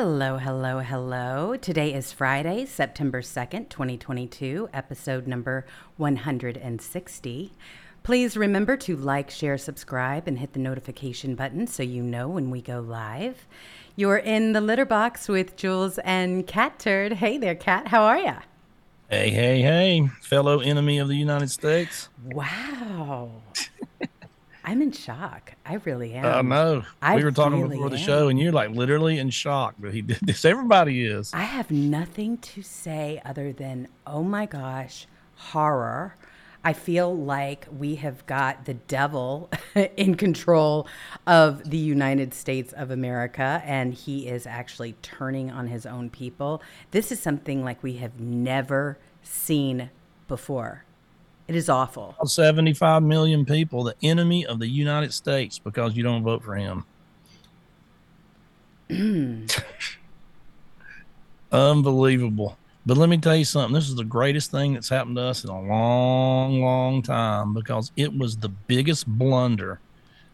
Hello, hello, hello. Today is Friday, September 2nd, 2022, episode number 160. Please remember to like, share, subscribe, and hit the notification button so you know when we go live. You're in the litter box with Jewels and Catturd. Hey there, Cat. How are ya? Hey, hey, hey, fellow enemy of the United States. Wow. I'm in shock. I really am. I know. We were talking really before the am. show, and you're like literally in shock that he did this. Everybody is. I have nothing to say other than, oh my gosh, horror. I feel like we have got the devil in control of the United States of America, and he is actually turning on his own people. This is something like we have never seen before. It is awful. 75 million people, the enemy of the United States, because you don't vote for him. Mm. Unbelievable. But let me tell you something. This is the greatest thing that's happened to us in a long, long time because it was the biggest blunder,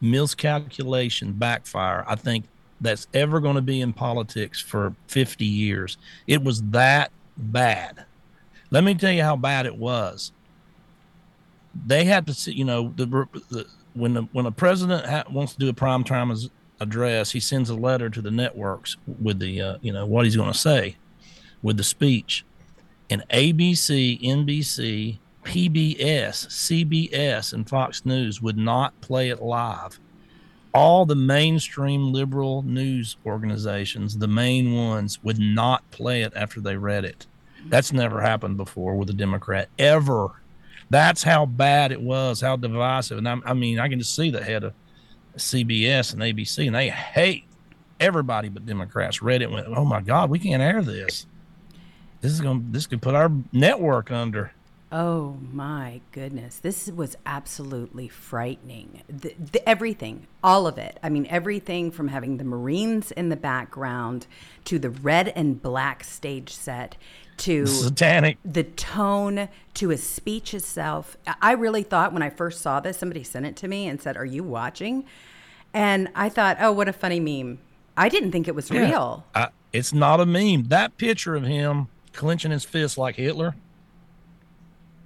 miscalculation, backfire, I think, that's ever going to be in politics for 50 years. It was that bad. Let me tell you how bad it was. They had to see, you know, the, the when the, when a president ha- wants to do a prime time address, he sends a letter to the networks with the, uh, you know, what he's going to say with the speech. And ABC, NBC, PBS, CBS, and Fox News would not play it live. All the mainstream liberal news organizations, the main ones, would not play it after they read it. That's never happened before with a Democrat ever. That's how bad it was, how divisive. And I, I mean, I can just see the head of CBS and ABC, and they hate everybody but Democrats. Read it, went, "Oh my God, we can't air this. This is going. to This could put our network under." Oh my goodness. This was absolutely frightening. The, the, everything, all of it. I mean, everything from having the Marines in the background to the red and black stage set to Satanic. the tone to his speech itself. I really thought when I first saw this, somebody sent it to me and said, Are you watching? And I thought, Oh, what a funny meme. I didn't think it was Yeah. real. I, it's not a meme. That picture of him clenching his fist like Hitler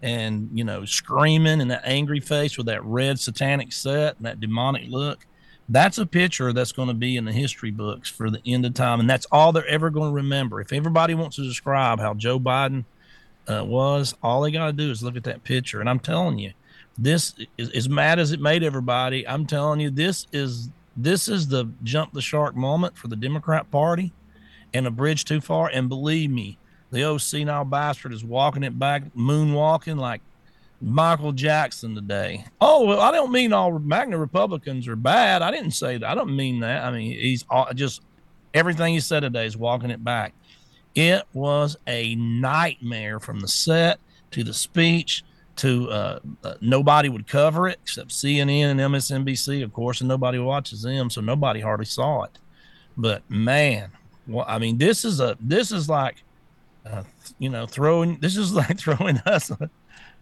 and, you know, screaming in that angry face with that red satanic set and that demonic look, that's a picture that's going to be in the history books for the end of time. And that's all they're ever going to remember. If everybody wants to describe how Joe Biden uh, was, all they got to do is look at that picture. And I'm telling you, this is as mad as it made everybody. I'm telling you, this is this is the jump the shark moment for the Democrat Party and a bridge too far. And believe me, the old senile bastard is walking it back, moonwalking like Michael Jackson today. Oh, well, I don't mean all MAGA Republicans are bad. I didn't say that. I don't mean that. I mean, he's all, just everything he said today is walking it back. It was a nightmare from the set to the speech to uh, uh, nobody would cover it except CNN and MSNBC, of course, and nobody watches them, so nobody hardly saw it. But man, well, I mean, this is a this is like, uh, you know, throwing this is like throwing us,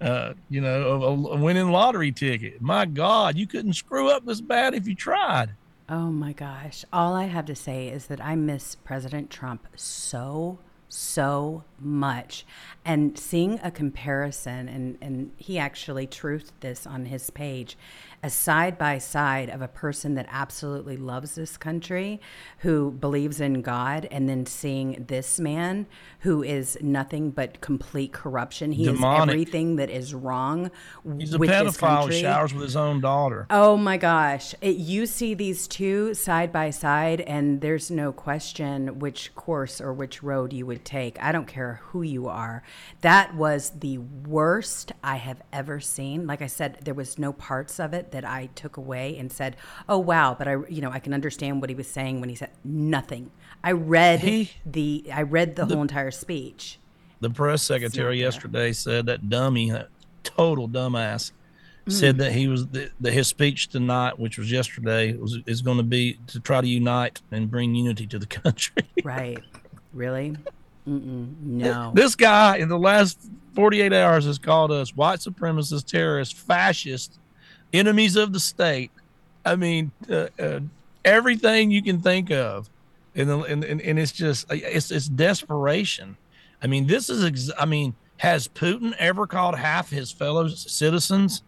uh, you know, a, a winning lottery ticket. My God, you couldn't screw up this bad if you tried. Oh my gosh. All I have to say is that I miss President Trump so, so much. And seeing a comparison, and, and he actually truthed this on his page, a side by side of a person that absolutely loves this country, who believes in God, and then seeing this man who is nothing but complete corruption. He Demonic. is everything that is wrong He's a pedophile showers with his own daughter. Oh my gosh. It, you see these two side by side, and there's no question which course or which road you would take. I don't care who you are. That was the worst I have ever seen. Like I said, there was no parts of it that I took away and said, oh, wow. But I, you know, I can understand what he was saying when he said nothing. I read He- the, I read the, whole entire speech. The press secretary yesterday said that dummy, that total dumbass, Mm. said that he was that his speech tonight, which was yesterday, was is going to be to try to unite and bring unity to the country. Right. really? Mm-mm. No. this guy in the last 48 hours has called us white supremacists, terrorists, fascists, enemies of the state. I mean, uh, uh, everything you can think of. and, and, and it's just it's it's desperation. I mean, this is ex- I mean, has Putin ever called half his fellow citizens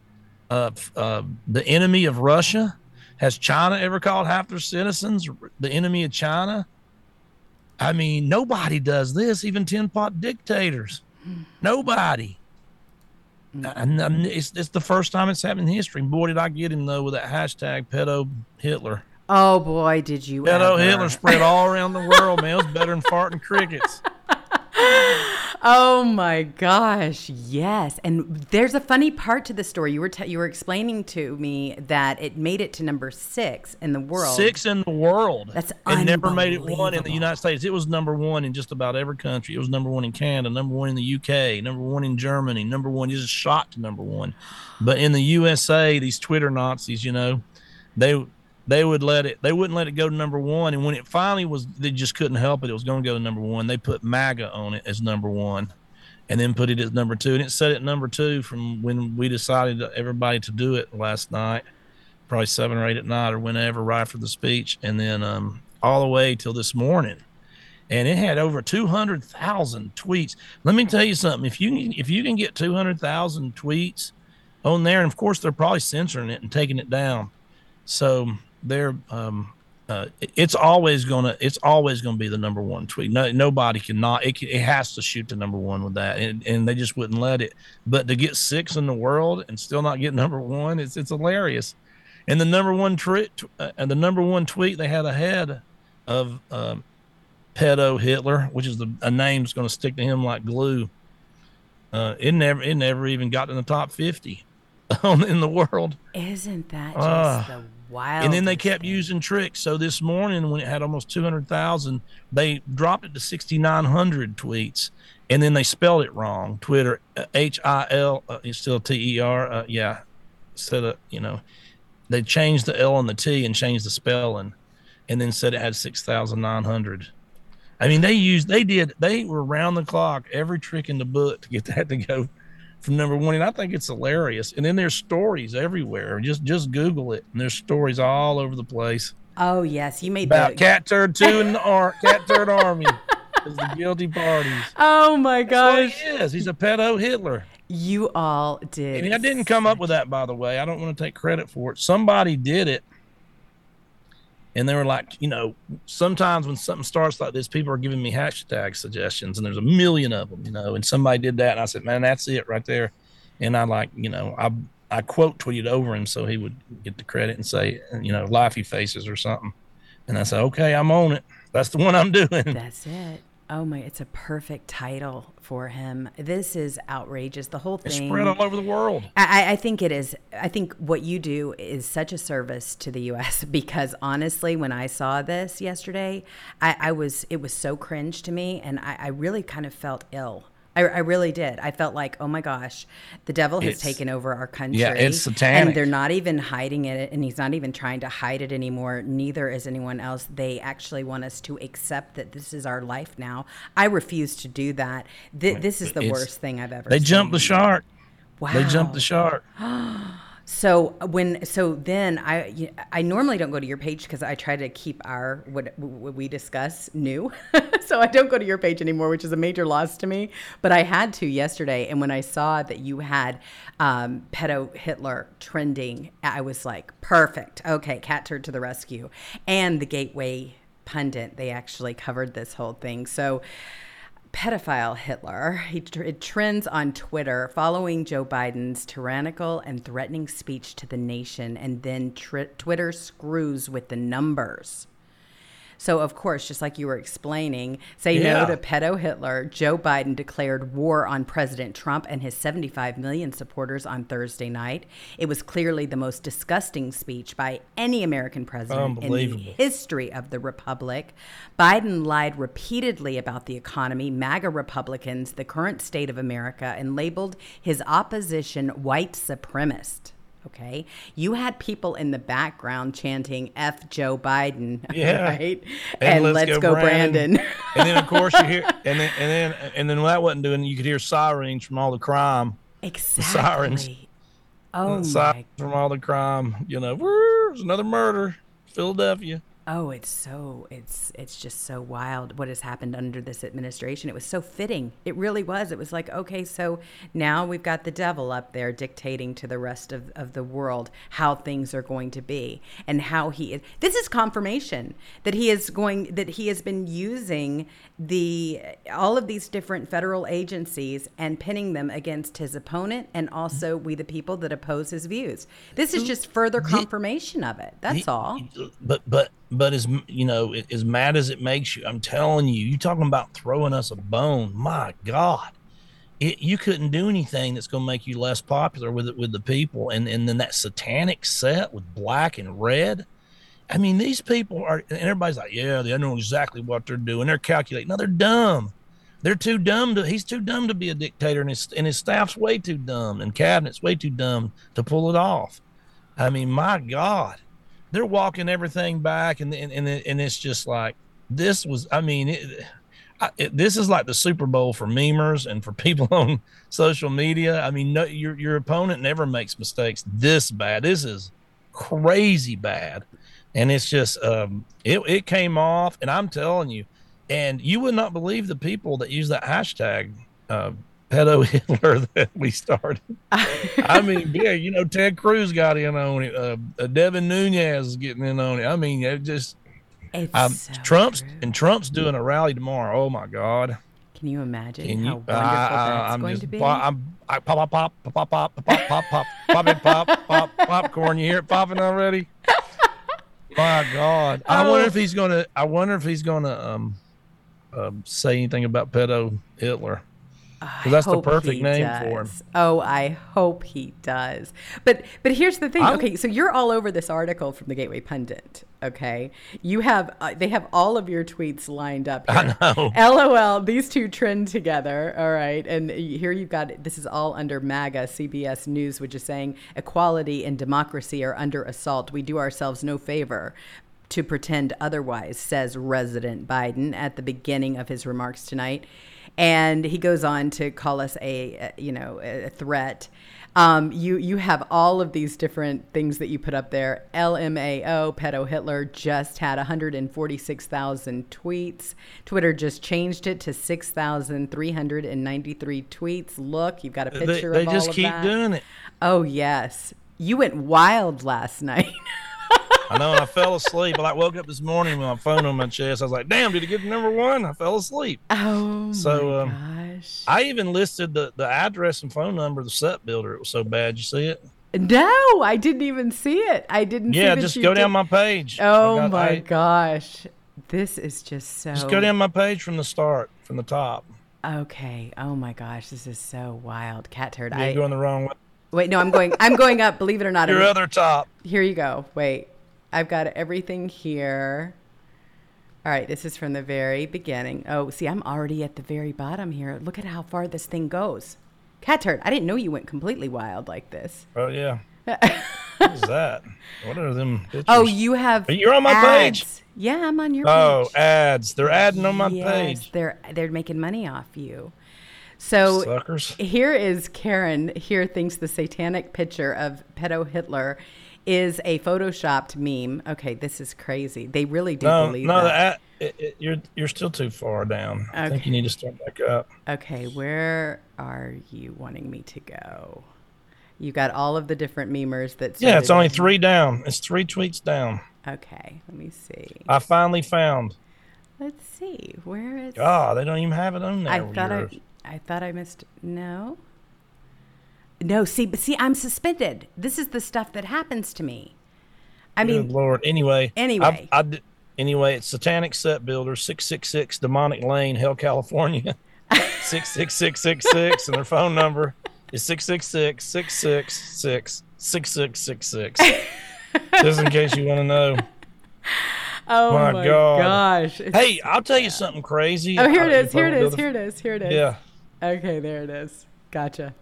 uh, uh, the enemy of Russia? Has China ever called half their citizens the enemy of China? I mean, nobody does this, even tin pot dictators. Nobody. And, and it's, it's the first time it's happened in history. Boy, did I get him though with that hashtag pedo Hitler. Oh boy, did you Pedo ever. Hitler spread all around the world, man. It was better than farting crickets. Oh my gosh, yes. And there's a funny part to the story. You were t- you were explaining to me that it made it to number 6 in the world. Six in the world. That's and never made it one in the. United States. It was number one in just about every country. It was number one in Canada, number one in the UK, number one in Germany, number one. Just shot to number one. But in the USA, these Twitter Nazis, you know, they they would let it. They wouldn't let it go to number one. And when it finally was, they just couldn't help it. It was going to go to number one. They put MAGA on it as number one, and then put it as number two. And it set it number two from when we decided everybody to do it last night probably seven or eight at night or whenever, right after the speech, and then um, all the way till this morning. And it had over two hundred thousand tweets. Let me tell you something: if you if you can get two hundred thousand tweets on there, and of course they're probably censoring it and taking it down, so they're um, uh, it's always gonna it's always gonna be the number one tweet. No, nobody can not it, can, it has to shoot to number one with that, and, and they just wouldn't let it. But to get six in the world and still not get number one, it's it's hilarious. And the number one tweet, uh, and the number one tweet they had ahead of um, pedo Hitler, which is the a name's going to stick to him like glue. Uh, it never it never even got in the top fifty on in the world. Isn't that just Ah. the wild? And then they kept using tricks. So this morning, when it had almost 200,000, they dropped it to 6,900 tweets. And then they spelled it wrong. Twitter, uh, H I L, uh, it's still T E R. Uh, yeah. Instead of, you know, they changed the L and the T and changed the spelling and then said it had 6,900. I mean, they used, they did, they were round the clock, every trick in the book to get that to go from number one. And I think it's hilarious. And then there's stories everywhere. Just just Google it. And there's stories all over the place Oh yes, you made about the Catturd two in the ar- Catturd army. Is the guilty parties. Oh my gosh. he is. He's a pedo Hitler. You all did. And I didn't come up with that, by the way. I don't want to take credit for it. Somebody did it. And they were like, you know, sometimes when something starts like this, people are giving me hashtag suggestions, and there's a million of them, you know. And somebody did that, and I said, man, that's it right there. And I like, you know, I I quote tweeted over him so he would get the credit and say, you know, laughy faces or something. And I said, okay, I'm on it. That's the one I'm doing. That's it. Oh my! It's a perfect title for him. This is outrageous. The whole It's thing. spread all over the world. I, I- I think it is. I think what you do is such a service to the U.S. because honestly, when I saw this yesterday, I, I was it was so cringe to me, and I, I really kind of felt ill. I, I really did. I felt like, oh my gosh, the devil has It's- taken over our country. Yeah, it's satanic. And they're not even hiding it, and he's not even trying to hide it anymore. Neither is anyone else. They actually want us to accept that this is our life now. I refuse to do that. Th- this is the It's- worst thing I've ever They seen. jumped the shark. Wow. They jumped the shark. So when so then I I normally don't go to your page because I try to keep our what, what we discuss new. so I don't go to your page anymore, which is a major loss to me. But I had to yesterday, and when I saw that you had um, pedo Hitler trending, I was like, perfect. Okay, Catturd to the rescue, and the Gateway pundit they actually covered this whole thing. So pedophile Hitler. He it trends on Twitter following Joe Biden's tyrannical and threatening speech to the nation, and then Twitter screws with the numbers. So, of course, just like you were explaining, say Yeah. no to pedo Hitler, Joe Biden declared war on President Trump and his 75 million supporters on Thursday night. It was clearly the most disgusting speech by any American president in the history of the republic. Biden lied repeatedly about the economy, MAGA Republicans, the current state of America, and labeled his opposition white supremacist. Okay. You had people in the background chanting F Joe Biden. Yeah. Right. And, let's, go, Brandon. and then of course you hear, and then and then and then when that wasn't doing, you could hear sirens from all the crime, exactly. Oh sirens. Oh my sirens from all the crime. You know, there's another murder, Philadelphia. Oh, it's so it's it's just so wild what has happened under this administration. It was so fitting. It really was. It was like, okay, so now we've got the devil up there dictating to the rest of, of the world how things are going to be and how he is this is confirmation that he is going that he has been using the all of these different federal agencies and pinning them against his opponent and also mm-hmm. we the people that oppose his views. This is just further confirmation of it. That's all. But but but as you know, as mad as it makes you, I'm telling you, you talking about throwing us a bone. My God, it, you couldn't do anything that's going to make you less popular with it with the people. And and then that satanic set with black and red. I mean, these people are. And everybody's like, yeah, they know exactly what they're doing. They're calculating. No, they're dumb. They're too dumb to. He's too dumb to be a dictator, and his and his staff's way too dumb, and cabinet's way too dumb to pull it off. I mean, my God they're walking everything back and and and, and it's just like this was i mean it, I, it, this is like the super bowl for memers and for people on social media. I mean no, your your opponent never makes mistakes this bad. This is crazy bad. And it's just um it, it came off and i'm telling you and you would not believe the people that use that hashtag uh pedo hitler that we started I mean, yeah, you know, Ted Cruz got in on it. Uh, uh, Devin Nunes is getting in on it. I mean, it just um, so Trump's true. and Trump's doing a rally tomorrow. Oh my God! Can you imagine Can how wonderful I- that's I'm going just to be? pop- I'm I, pop pop pop pop pop pop pop pop pop pop it pop pop popcorn. You hear it popping already? My God! I wonder Oh. if he's gonna. I wonder if he's gonna um, um say anything about pedo Hitler. I that's the perfect name for him. Oh, I hope he does. But but here's the thing. I'm- okay, so you're all over this article from the Gateway Pundit. Okay, you have uh, they have all of your tweets lined up. Here. I know. LOL. These two trend together. All right, and here you've got this is all under MAGA CBS News, which is saying equality and democracy are under assault. We do ourselves no favor to pretend otherwise, says Resident Biden at the beginning of his remarks tonight. And he goes on to call us a, you know, a threat. Um, you you have all of these different things that you put up there. LMAO, pedo Hitler just had 146,000 tweets. Twitter just changed it to 6,393 tweets. Look, you've got a picture they of just all of keep that. doing it. Oh yes, you went wild last night. I know, and I fell asleep. I like woke up this morning with my phone on my chest. I was like, "Damn, did it get to number one?" I fell asleep. Oh So, my um, gosh! I even listed the the address and phone number of the set builder. It was so bad. You see it? no, I didn't even see it. I didn't. see Yeah, just go did- down my page. Oh got- my I- gosh, this is just so. Just go down my page from the start, from the top. Okay. Oh my gosh, this is so wild. Catturd. You're I going the wrong way. wait. No, I'm going. I'm going up. Believe it or not. Your I'm- other top. Here you go. Wait. I've got everything here. All right, this is from the very beginning. Oh, see, I'm already at the very bottom here. Look at how far this thing goes. Catturd, I didn't know you went completely wild like this. Oh yeah. what is that? What are them pictures? Oh, you have. You're on my page. Yeah, I'm on your page. Oh, page. ads. They're adding on my yes, page. They're they're making money off you. So Suckers. here is Karen. Here thinks the satanic picture of pedo Hitler is a photoshopped meme. Okay, this is crazy. They really do No, believe no, the that. it, it, you're you're still too far down. I think you need to start back up. Okay, where are you wanting me to go? You got all of the different memers that. Yeah, it's only three down. It's three tweets down. Okay, let me see. I finally found. Let's see where is. God, they don't even have it on there. I thought I, I thought I missed. No. No, see, but see, I'm suspended. This is the stuff that happens to me. I Good mean, Lord. Anyway. Anyway. I, I anyway, it's Satanic Set Builder, 666 Demonic Lane, Hell, California. 66666. and their phone number is 666 666 6666. Just in case you want to know. oh my my, God. gosh. It's- Hey, I'll tell you something crazy. oh, here it is. Here it is. Here it is. Here it is. Yeah. Okay, there it is. Gotcha.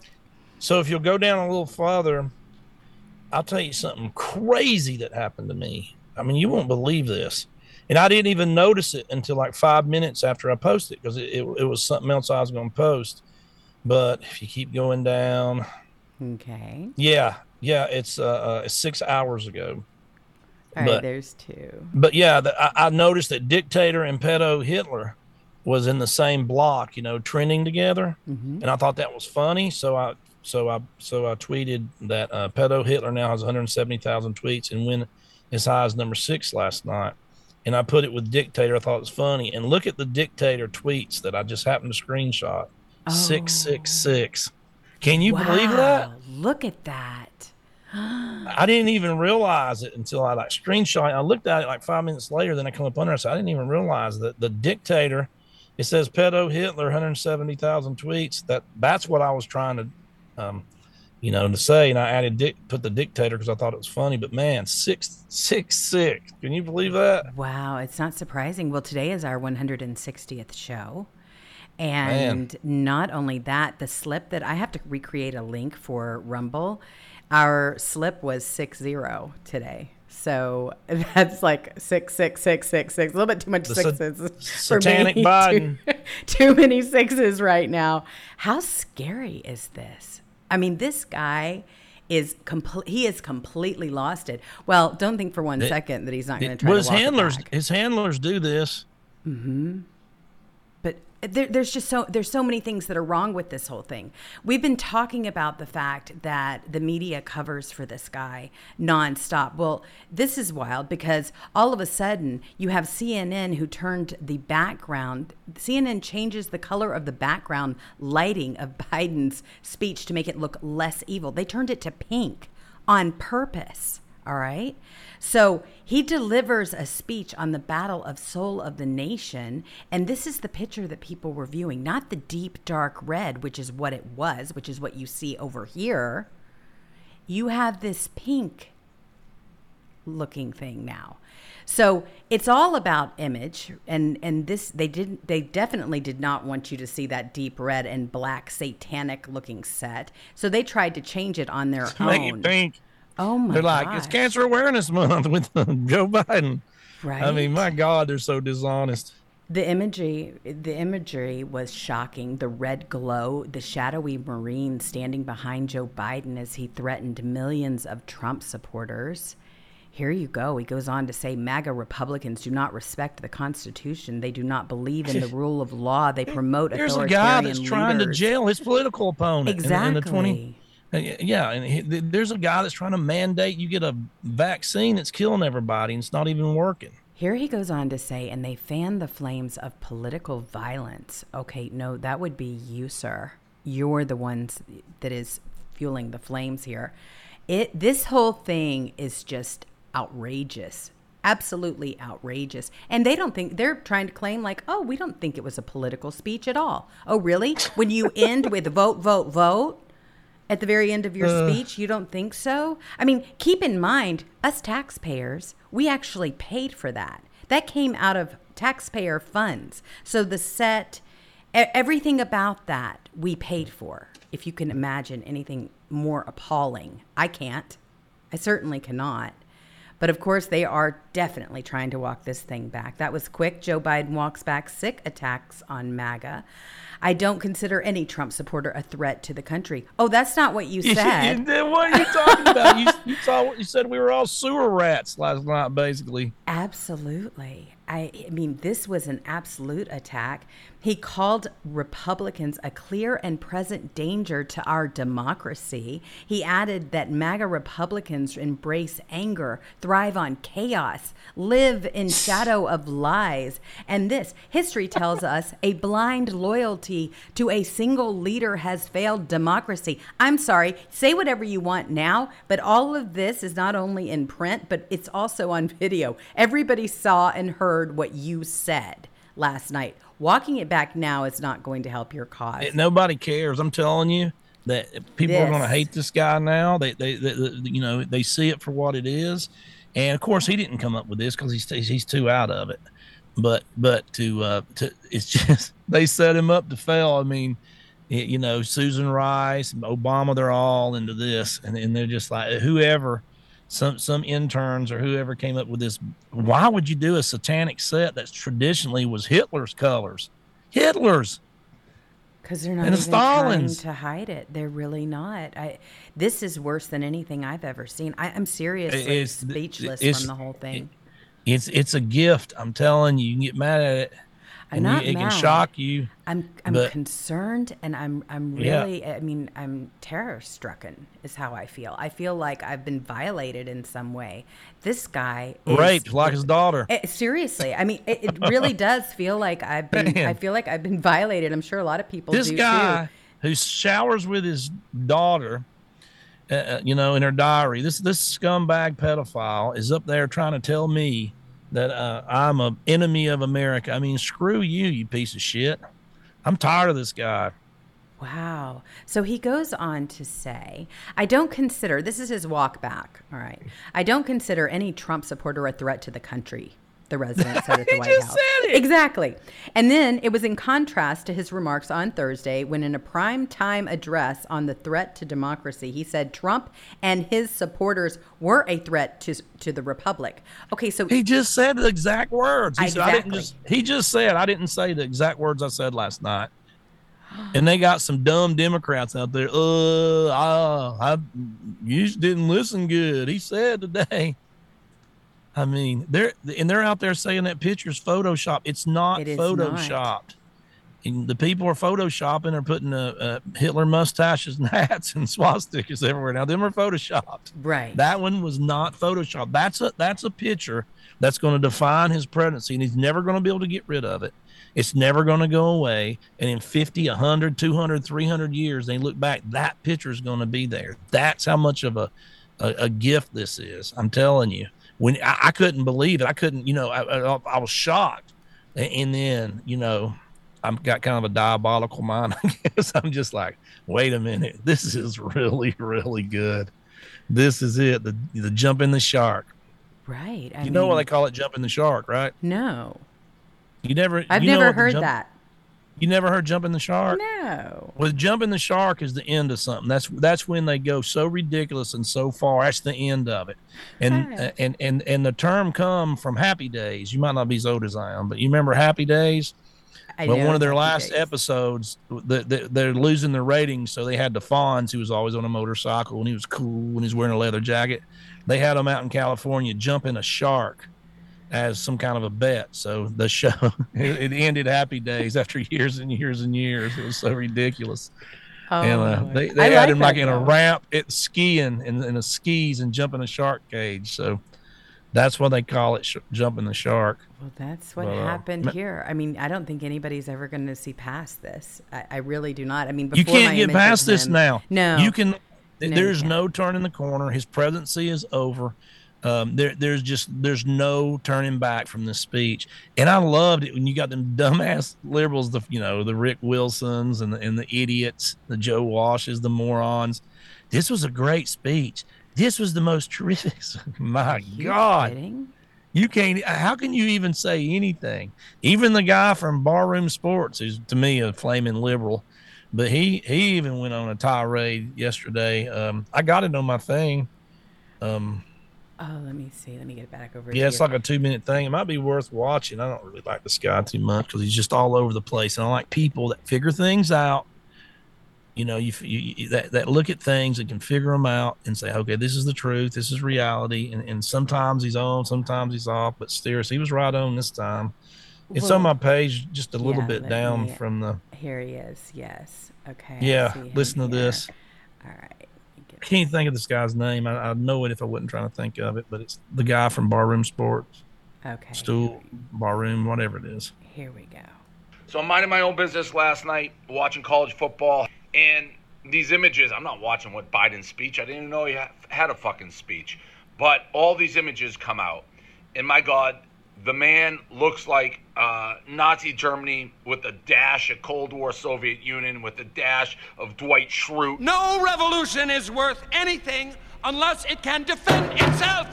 So if you'll go down a little farther, I'll tell you something crazy that happened to me. I mean, you won't believe this. And I didn't even notice it until like five minutes after I posted because it, it, it was something else I was going to post. But if you keep going down, Okay. yeah, yeah, it's uh, uh it's six hours ago. All right, but there's two. but yeah, the, I, I noticed that dictator and pedo Hitler was in the same block, you know, trending together, Mhm. and I thought that was funny. So I so I so I tweeted that uh, pedo Hitler now has 170,000 tweets and went as high as number six last night. And I put it with dictator. I thought it was funny. And look at the dictator tweets that I just happened to screenshot. Six six six. Can you believe that? Look at that. I didn't even realize it until I like screenshot. I looked at it like five minutes later. Then I come up under it. So I didn't even realize that the dictator. It says pedo Hitler, 170,000 tweets. That that's what I was trying to, um, you know, to say. And I added dic- put the dictator because I thought it was funny. But man, six six six. Can you believe that? Wow, it's not surprising. Well, today is our 160th show. And not only that, the slip that I have to recreate a link for Rumble, our slip was 60 today. So that's like six, six, six, six, six. A little bit too much The sa- sixes for satanic me. Biden. Too, too many sixes right now. How scary is this? I mean, this guy is complete. He is completely lost it. Well, don't think for one second that he's not going to try Well, his handlers, his handlers do this. but there, there's just so there's so many things that are wrong with this whole thing. We've been talking about the fact that the media covers for this guy nonstop. Well, this is wild because all of a sudden you have CNN who turned the background. CNN changes the color of the background lighting of Biden's speech to make it look less evil. They turned it to pink on purpose. All right. So he delivers a speech on the battle of soul of the nation. And this is the picture that people were viewing, not the deep, dark red, which is what it was, which is what you see over here. You have this pink looking thing now. So it's all about image and and this they didn't they definitely did not want you to see that deep red and black satanic looking set. So they tried to change it on their Make own. it pink. Oh my They're like, it's. Cancer Awareness Month with Joe Biden. Right. I mean, my God, they're so dishonest. the imagery the imagery was shocking. The red glow, the shadowy marine standing behind Joe Biden as he threatened millions of Trump supporters. Here you go. He goes on to say MAGA Republicans do not respect the Constitution. They do not believe in the rule of law. They promote There's a authoritarian guy that's trying to jail his political opponent. in- Exactly. In, the 20, Uh, Uh, yeah, and he, there's a guy that's trying to mandate you get a vaccine that's killing everybody, and it's not even working. Here he goes on to say, and they fan the flames of political violence. Okay, no, that would be you, sir. You're the ones that is fueling the flames here. It this whole thing is just outrageous. Absolutely outrageous. And they don't think they're trying to claim like, "Oh, we don't think it was a political speech at all." Oh, really? When you end with vote vote vote, at the very end of your speech, you don't think so? I mean, keep in mind, us taxpayers, we actually paid for that. That came out of taxpayer funds. So the set, everything about that, we paid for. If you can imagine anything more appalling, I can't. I certainly cannot. But of course, they are definitely trying to walk this thing back. That was quick. Joe Biden walks back sick attacks on MAGA. I don't consider any Trump supporter a threat to the country. Oh, that's not what you said. what are you talking about? You, you saw what you said. We were all sewer rats last night, basically. Absolutely. I, I mean, this was an absolute attack. He called Republicans a clear and present danger to our democracy. He added that MAGA Republicans embrace anger, thrive on chaos, live in shadow of lies. And this history tells us a blind loyalty to a single leader has failed democracy. I'm sorry, say whatever you want now, but all of this is not only in print, but it's also on video. Everybody saw and heard what you said last night. Walking it back now is not going to help your cause. Nobody cares. I'm telling you that people are going to hate this guy now. They, they, they, they- you know, they see it for what it is. And of course, he didn't come up with this because he's he's too out of it. But but to uh, to it's just they set him up to fail. I mean, y- you know, Susan Rice, Obama, they're all into this, and, and they're just like whoever, some some interns or whoever came up with this. Why would you do a satanic set that's traditionally was Hitler's colors? Hitler's. Because they're not And even the trying to hide it. They're really not. I. This is worse than anything I've ever seen. I, I'm seriously It's- speechless it's- from the whole thing. It's it's a gift. I'm telling you. You can get mad at it. I'm not you, it mad. can shock you. I'm I'm but- concerned and I'm I'm Yeah. really I mean I'm terror stricken is how I feel. I feel like I've been violated in some way. This guy is, Raped like his daughter. Eh, seriously, I mean, it, it really does feel like I've been. Man. I feel like I've been violated. I'm sure a lot of people this guy too. who showers with his daughter, uh, uh, you know, in her diary. This this scumbag pedophile is up there trying to tell me that uh, I'm a enemy of America. I mean, screw you, you piece of shit. I'm tired of this guy. Wow. So he goes on to say, I don't consider, this is his walk back. All right. I don't consider any Trump supporter a threat to the country, the resident said at the White House. Exactly. And then it was in contrast to his remarks on Thursday when, in a prime time address on the threat to democracy, he said Trump and his supporters were a threat to, to the republic. Okay. So He just said the exact words. He said, I didn't just. He just said I didn't say the exact words I said last night. And they got some dumb Democrats out there. Uh, I, I, you just didn't listen good. He said today. I mean, they're and they're out there saying that picture's photoshopped. It's not It is not. photoshopped. And the people are photoshopping. They're putting uh, uh, Hitler mustaches and hats and swastikas everywhere. Now, them are photoshopped. right. That one was not photoshopped. That's a that's a picture that's going to define his presidency, and he's never going to be able to get rid of it. It's never going to go away. And in 50, 100, 200, 300 years, they look back, that picture is going to be there. That's how much of a, a, a gift this is. I'm telling you. When I, I couldn't believe it, I couldn't, you know, I, I, I was shocked. And then, you know, I've got kind of a diabolical mind, I guess. I'm just like, wait a minute. This is really, really good. This is it. The the jump in the shark. right. I you know what they call it jump in the shark, right? No. You never I've you never heard jump- that. You never heard "Jumping the shark? No. Well, "Jumping the shark is the end of something. That's that's when they go so ridiculous and so far. That's the end of it. And Okay. and and and the term come from Happy Days. You might not be as old as I am, but you remember Happy Days? I know one of their Happy last Days. episodes, the, the, they're losing their ratings, so they had the Fonz, who was always on a motorcycle and he was cool and he's wearing a leather jacket. They had him out in California jumping a shark as some kind of a bet. So the show it, it ended happy days after years and years and years. It was so ridiculous. Oh, and uh, my- they, I they had him like in a ramp, it skiing in, in a skis and jumping a shark cage. So that's why they call it sh- jumping the shark. Well, that's what uh, happened here. I mean, I don't think anybody's ever going to see past this. I, I really do not. I mean, you can't get past this him- now. No, you can. No, there's no turning the corner. His presidency is over. Um, there, there's just there's no turning back from this speech, and I loved it when you got them dumbass liberals, the you know the Rick Wilsons and the, and the idiots, the Joe Walshes, the morons. This was a great speech. This was the most terrific. My God, kidding? you can't. How can you even say anything? Even the guy from Barroom Sports, who's to me a flaming liberal, but he he even went on a tirade yesterday. Um, I got it on my thing. Um, Oh, let me see. Let me get it back over here. yeah, here. it's like a two minute thing. It might be worth watching. I don't really like this guy too much because he's just all over the place, and I like people that figure things out. You know, you, you, that that look at things and can figure them out and say, okay, this is the truth, this is reality, and, and sometimes he's on, sometimes he's off, but seriously, he was right on this time. It's Well, on my page, just a little yeah, bit down me- from the. Here he is. Yes. Okay. Yeah, listen to here. this. All right. let me get I can't think of this guy's name. I, I'd know it if I wasn't trying to think of it, but it's the guy from Barroom Sports, Okay. Stool, Barroom, whatever it is. Here we go. So I'm minding my own business last night, watching college football, and these images. I'm not watching what Biden's speech. I didn't even know he ha- had a fucking speech. But all these images come out, and my God, the man looks like uh, Nazi Germany with a dash of Cold War Soviet Union with a dash of Dwight Schrute. No revolution is worth anything unless it can defend itself.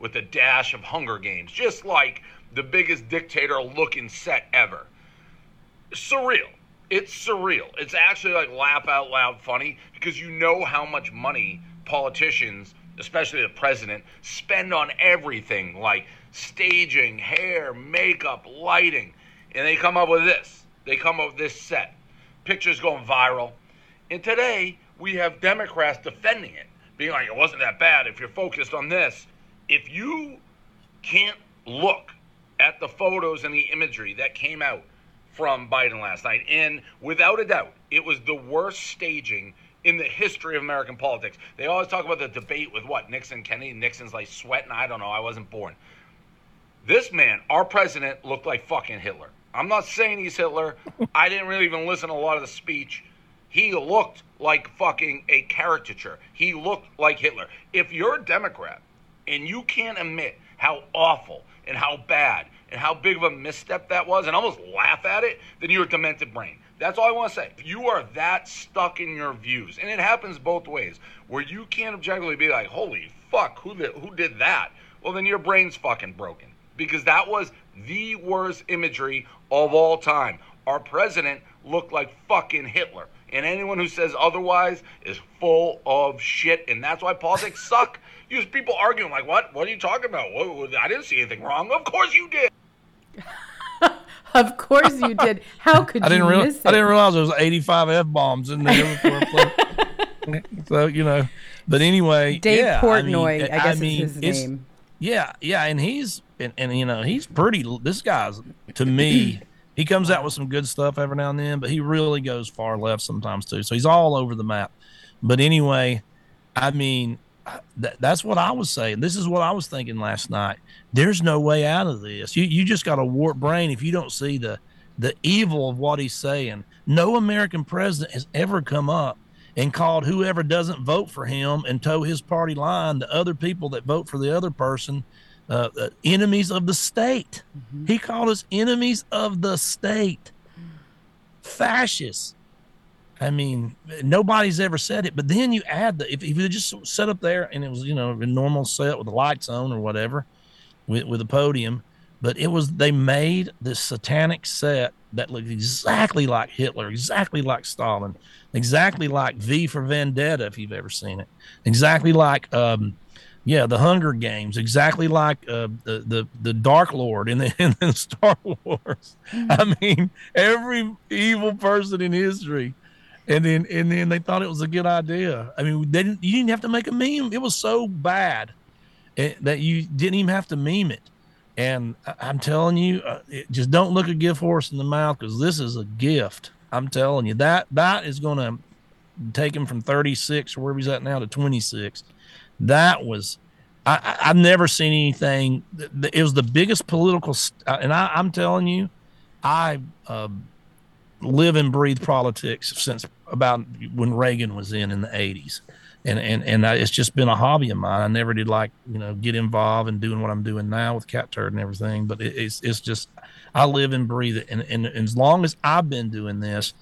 with a dash of Hunger Games, just like the biggest dictator looking set ever. Surreal. It's surreal. It's actually like laugh out loud funny because you know how much money politicians, especially the president, spend on everything like staging, hair, makeup, lighting. And they come up with this. they come up with this set. Pictures going viral. And today, we have Democrats defending it, being like, it wasn't that bad if you're focused on this. If you can't look at the photos and the imagery that came out from Biden last night, and without a doubt, it was the worst staging in the history of American politics. They always talk about the debate with what Nixon, Kennedy. Nixon's like sweating. I don't know. I wasn't born. This man, our president, looked like fucking Hitler. I'm not saying he's Hitler. I didn't really even listen to a lot of the speech. He looked like fucking a caricature. He looked like Hitler. If you're a Democrat and you can't admit how awful and how bad and how big of a misstep that was and almost laugh at it, then you're a demented brain. That's all I want to say. You are that stuck in your views, and it happens both ways, where you can't objectively be like, holy fuck, who did, who did that? Well, then your brain's fucking broken because that was the worst imagery of all time. Our president looked like fucking Hitler. And anyone who says otherwise is full of shit. And that's why politics suck. You people arguing like, what? What are you talking about? What, I didn't see anything wrong. Of course you did. Of course you did. How could I didn't you realize miss it? I didn't realize there was 85 f bombs in there I so you know, but anyway, Dave yeah, Portnoy, I, I mean, guess mean, is his name. Yeah, yeah, and he's and, and you know he's pretty. This guy's to me, he comes out with some good stuff every now and then, but he really goes far left sometimes too. So he's all over the map. But anyway, I mean, that, that's what I was saying. This is what I was thinking last night. There's no way out of this. You you just got a warped brain if you don't see the the evil of what he's saying. No American president has ever come up and called whoever doesn't vote for him and toe his party line the other people that vote for the other person uh, uh, enemies of the state. He called us enemies of the state, fascists. I mean, nobody's ever said it. But then you add the if, if you just set up there and it was you know a normal set with the lights on or whatever, with with a podium, but it was they made this satanic set that looked exactly like Hitler, exactly like Stalin, exactly like V for Vendetta if you've ever seen it, exactly like um, yeah, the Hunger Games, exactly like uh, the the the Dark Lord in the in the Star Wars. I mean, every evil person in history, and then and then they thought it was a good idea. I mean, they didn't. You didn't have to make a meme. It was so bad eh, that you didn't even have to meme it. And I- I'm telling you, uh, it, just don't look a gift horse in the mouth because this is a gift. I'm telling you that that is going to take him from 36 or where he's at now to 26 that was I, I've never seen anything. th- th- It was the biggest political, uh, and I, I'm telling you, I um, live and breathe politics since about when Reagan was in in the 80s, and and and it's just been a hobby of mine. I never did like you know get involved in doing what I'm doing now with Catturd and everything, but it, it's it's just I live and breathe it, and, and and as long as I've been doing this.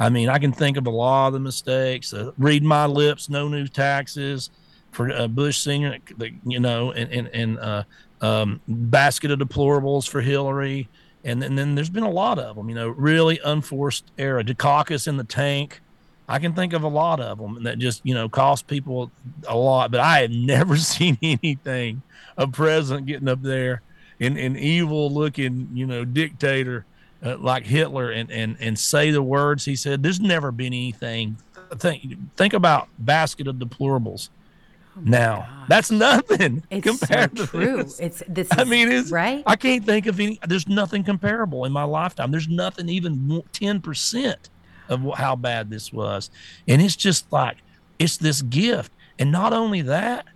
I mean, I can think of a lot of the mistakes. Uh, read my lips, no new taxes for uh, Bush Senior, you know, and and and uh, um, basket of deplorables for Hillary, and, and then there's been a lot of them, you know, really unforced error. Dukakis in the tank, I can think of a lot of them that just you know cost people a lot. But I have never seen anything a president getting up there in an evil looking, you know, dictator. Uh, like Hitler and, and and say the words he said. There's never been anything. Think think about basket of deplorables. Oh now that's nothing It's compared so to true. this. It's this. I mean, it's right. I can't think of any. There's nothing comparable in my lifetime. There's nothing even ten percent of how bad this was, and it's just like it's this gift. And not only that,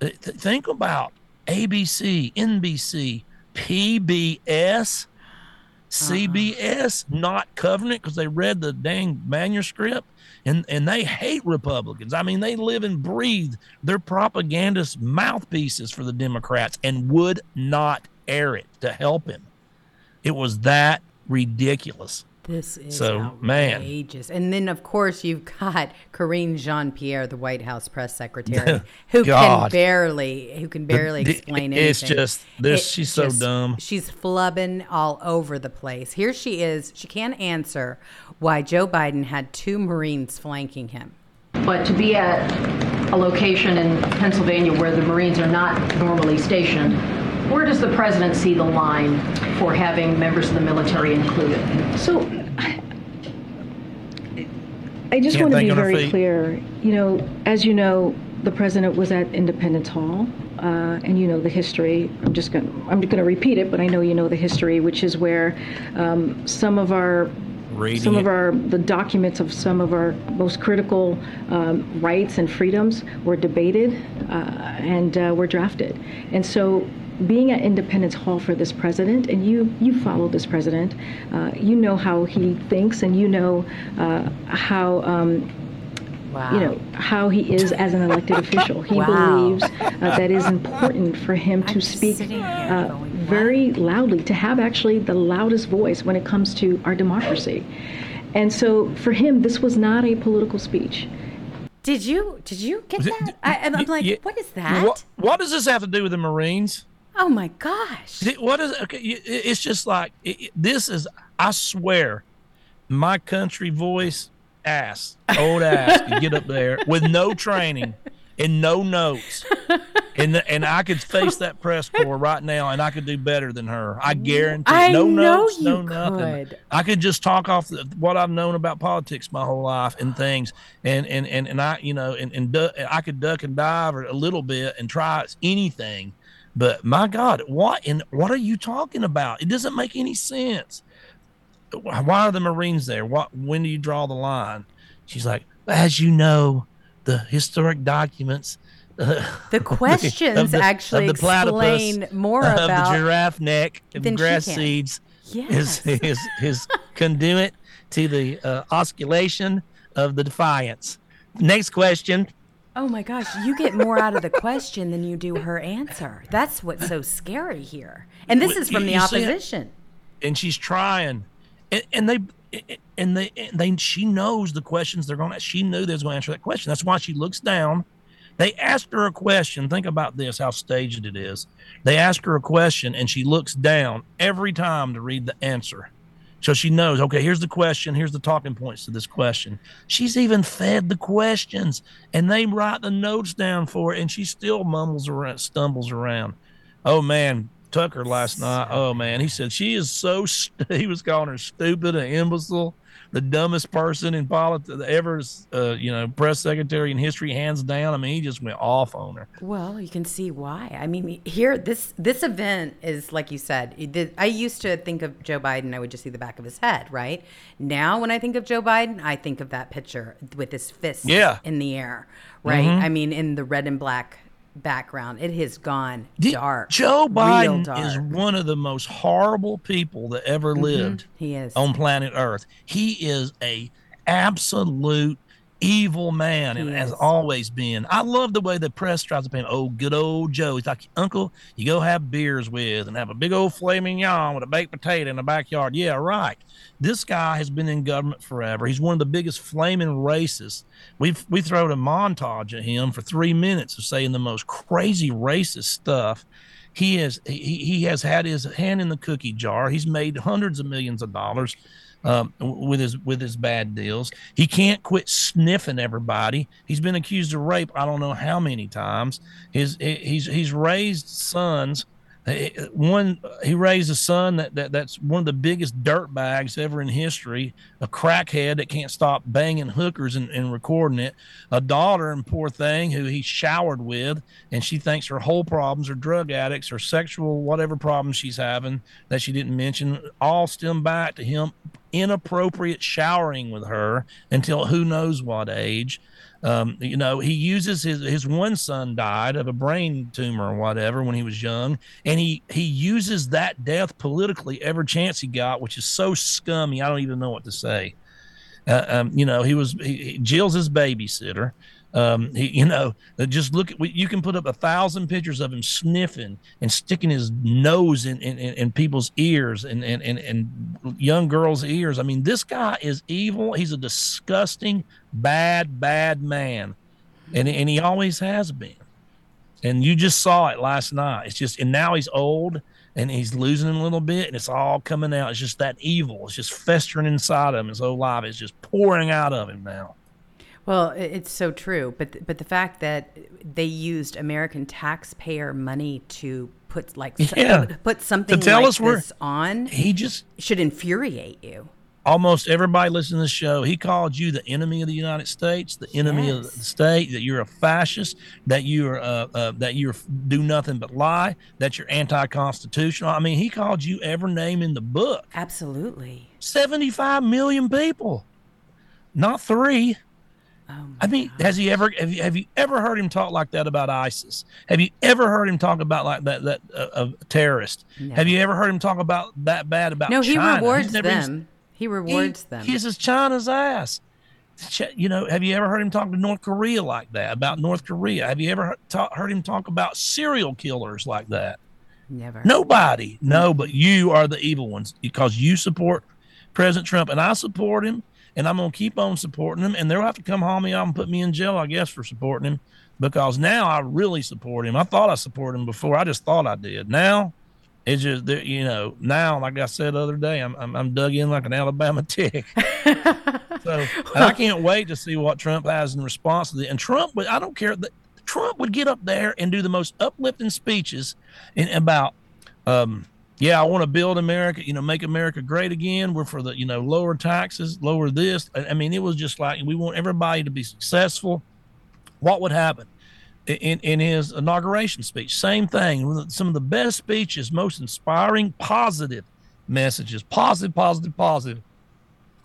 th- th- think about ABC, NBC, PBS, uh-huh. CBS, not Covenant because they read the dang manuscript. And, and they hate Republicans. I mean, they live and breathe. They're propagandist mouthpieces for the Democrats and would not air it to help him. It was that ridiculous. This is So, man. outrageous. And then, of course, you've got Karine Jean Pierre, the White House press secretary, who can barely, who can barely the- explain anything. it's just- this- she's so dumb. She's flubbing all over the place. Here she is. She can't answer why Joe Biden had two Marines flanking him. But to be at a location in Pennsylvania where the Marines are not normally stationed, where does the president see the line for having members of the military included? So I I just Can't want to be very clear. You know, as you know, the president was at Independence Hall, uh, and you know the history. I'm just going. to I'm going to repeat it, but I know you know the history, which is where um, some of our Reading some of our the documents of some of our most critical um, rights and freedoms were debated uh, and uh, were drafted. And so, being at Independence Hall for this president, and you you follow this president, uh, you know how he thinks, and you know uh, how. Um, Wow. you know how he is as an elected official. He Wow. believes uh, that it is important for him to I'm speak uh, going, very loudly, to have actually the loudest voice when it comes to our democracy. And so, for him, this was not a political speech. Did you did you get that? I, I'm I'm like, Yeah. what is that? What, what does this have to do with the Marines? Oh my gosh! What is okay? It's just like it, this is. I swear, my country voice ass, old ass, could get up there with no training and no notes, and the, and I could face that press corps right now, and I could do better than her. I guarantee. I no notes, no nothing. could. I could just talk off the, what I've known about politics my whole life and things, and and and, and I, you know, and and du- I could duck and dive or a little bit and try anything. But my God, what in what are you talking about? It doesn't make any sense. Why are the Marines there? What? When do you draw the line? She's like, as you know, the historic documents. uh, The questions the- of actually the platypus, explain more of about the giraffe neck and grass seeds Yes. is is is conduit to the uh, osculation of the defiance. Next question. Oh my gosh, you get more out of the question than you do her answer. That's what's so scary here. And this is from the you- you see it? opposition. and she's trying, and, and they and they and they she knows the questions they're going to. She knew they was going to answer that question. That's why she looks down. They asked her a question. Think about this: how staged it is. They ask her a question, and she looks down every time to read the answer. So she knows, okay, here's the question. Here's the talking points to this question. She's even fed the questions and they write the notes down for it. And she still mumbles around, stumbles around. Oh, man. Tucker last night. Oh, man. He said she is so, st- he was calling her stupid, and imbecile, the dumbest person in politics ever, uh, you know, press secretary in history, hands down. I mean, he just went off on her. Well, you can see why. I mean, here this this event is like you said. I used to think of Joe Biden, I would just see the back of his head, right? Now, when I think of Joe Biden, I think of that picture with his fist Yeah. in the air, right? I mean, in the red and black background, it has gone The- dark. Joe Biden dark. is one of the most horrible people that ever mm-hmm. lived He is. on planet Earth. He is a absolute evil man and has always been. I love the way the press tries to paint him. Oh, good old Joe. He's like, Uncle, you go have beers with and have a big old flaming yawn with a baked potato in the backyard. Yeah, right. This guy has been in government forever. He's one of the biggest flaming racists. We've we thrown a montage at him for three minutes of saying the most crazy racist stuff. He is he, he has had his hand in the cookie jar. He's made hundreds of millions of dollars um, with his with his bad deals. He can't quit sniffing everybody. He's been accused of rape. I don't know how many times. His he's he's raised sons. Eh, One he raised a son that, that that's one of the biggest dirt bags ever in history. A crackhead that can't stop banging hookers and, and recording it. A daughter and poor thing who he showered with, and she thinks her whole problems are drug addicts or sexual whatever problems she's having that she didn't mention. All stem back to him inappropriate showering with her until who knows what age. Um, you know, he uses his his one son died of a brain tumor or whatever when he was young, and he he uses that death politically every chance he got, which is so scummy. I don't even know what to say. Uh, um, you know, he was he, he, Jill's his babysitter. Um, he, you know, uh, just look at you can put up a thousand pictures of him sniffing and sticking his nose in in, in, people's ears and, and and and young girls' ears. I mean, this guy is evil. He's a disgusting, bad, bad man, and and he always has been. And you just saw it last night. It's just, and now he's old and he's losing a little bit, and it's all coming out. It's just that evil. It's just festering inside of him. His whole life is just pouring out of him now. Well, it's so true, but th- but the fact that they used American taxpayer money to put like Yeah. put something tell like us we're- on He just should infuriate you. almost everybody listening to the show, he called you the enemy of the United States, the enemy yes. of the state, that you're a fascist, that you're uh, uh, that you do nothing but lie, that you're anti-constitutional. I mean, he called you every name in the book. Absolutely. Seventy-five million people, not three. Oh I mean, gosh. has he ever have you, have you ever heard him talk like that about ISIS? Have you ever heard him talk about like that that uh, a terrorist? No. Have you ever heard him talk about that bad about? No, China? he rewards them. He rewards them. he them. Kisses China's ass. You know, have you ever heard him talk to North Korea like that about North Korea? Have you ever heard, heard him talk about serial killers like that? Never. Nobody. No, but you are the evil ones because you support President Trump, and I support him and I'm gonna keep on supporting him. And they'll have to come haul me out and put me in jail, I guess, for supporting him, because now I really support him. I thought I supported him before. I just thought I did. Now it's just that you know now, like I said the other day, I'm I'm, I'm dug in like an Alabama tick. so I can't wait to see what Trump has in response to it. And Trump, I don't care. that Trump would get up there and do the most uplifting speeches in about um, yeah, I want to build America, you know, make America great again. We're for the, you know, lower taxes, lower this. I mean, it was just like we want everybody to be successful. What would happen? In, in his inauguration speech, same thing. Some of the best speeches, most inspiring, positive messages, positive, positive, positive.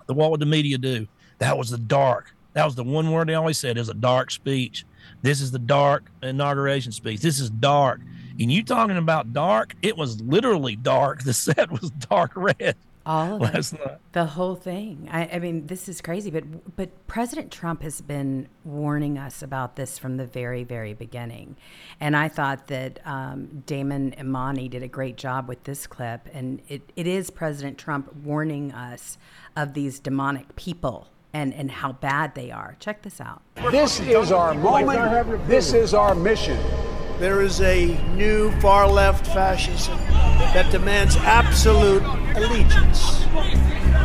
What would the media do? That was the dark. That was the one word they always said is a dark speech. This is the dark inauguration speech. This is dark. And you talking about dark? It was literally dark. The set was dark red. All of last it. Night. The whole thing. I, I, mean, this is crazy. But but President Trump has been warning us about this from the very very beginning, and I thought that um, Damon Imani did a great job with this clip. And it, it is President Trump warning us of these demonic people and, and how bad they are. Check this out. This is our moment. This is our mission. There is a new far left fascism that demands absolute allegiance.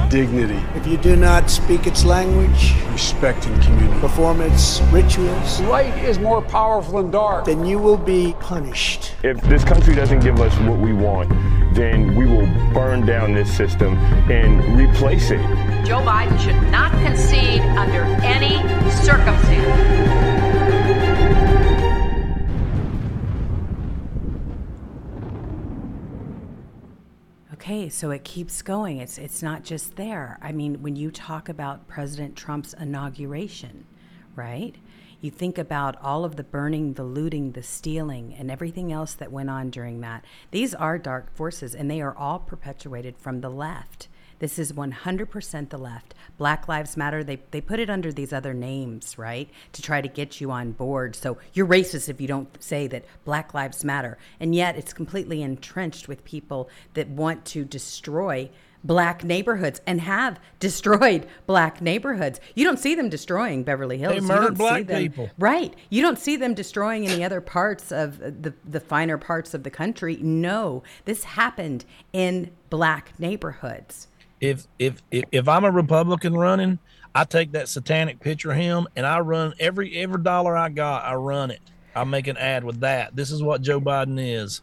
Dignity. If you do not speak its language, respect and community, perform its rituals, light is more powerful than dark, then you will be punished. If this country doesn't give us what we want, then we will burn down this system and replace it. Joe Biden should not concede under any circumstance. Okay, so it keeps going. It's it's not just there. I mean, when you talk about President Trump's inauguration, right? You think about all of the burning, the looting, the stealing, and everything else that went on during that. These are dark forces, and they are all perpetuated from the left. This is 100% the left. Black Lives Matter, they, they put it under these other names, right? To try to get you on board. So you're racist if you don't say that Black Lives Matter. And yet it's completely entrenched with people that want to destroy black neighborhoods and have destroyed black neighborhoods. You don't see them destroying Beverly Hills. They murdered black them, people. Right. You don't see them destroying any other parts of the, the finer parts of the country. No, this happened in black neighborhoods if if if, if I'm a Republican running, I take that satanic picture of him and I run every every dollar I got, I run it. I make an ad with that. This is what Joe Biden is.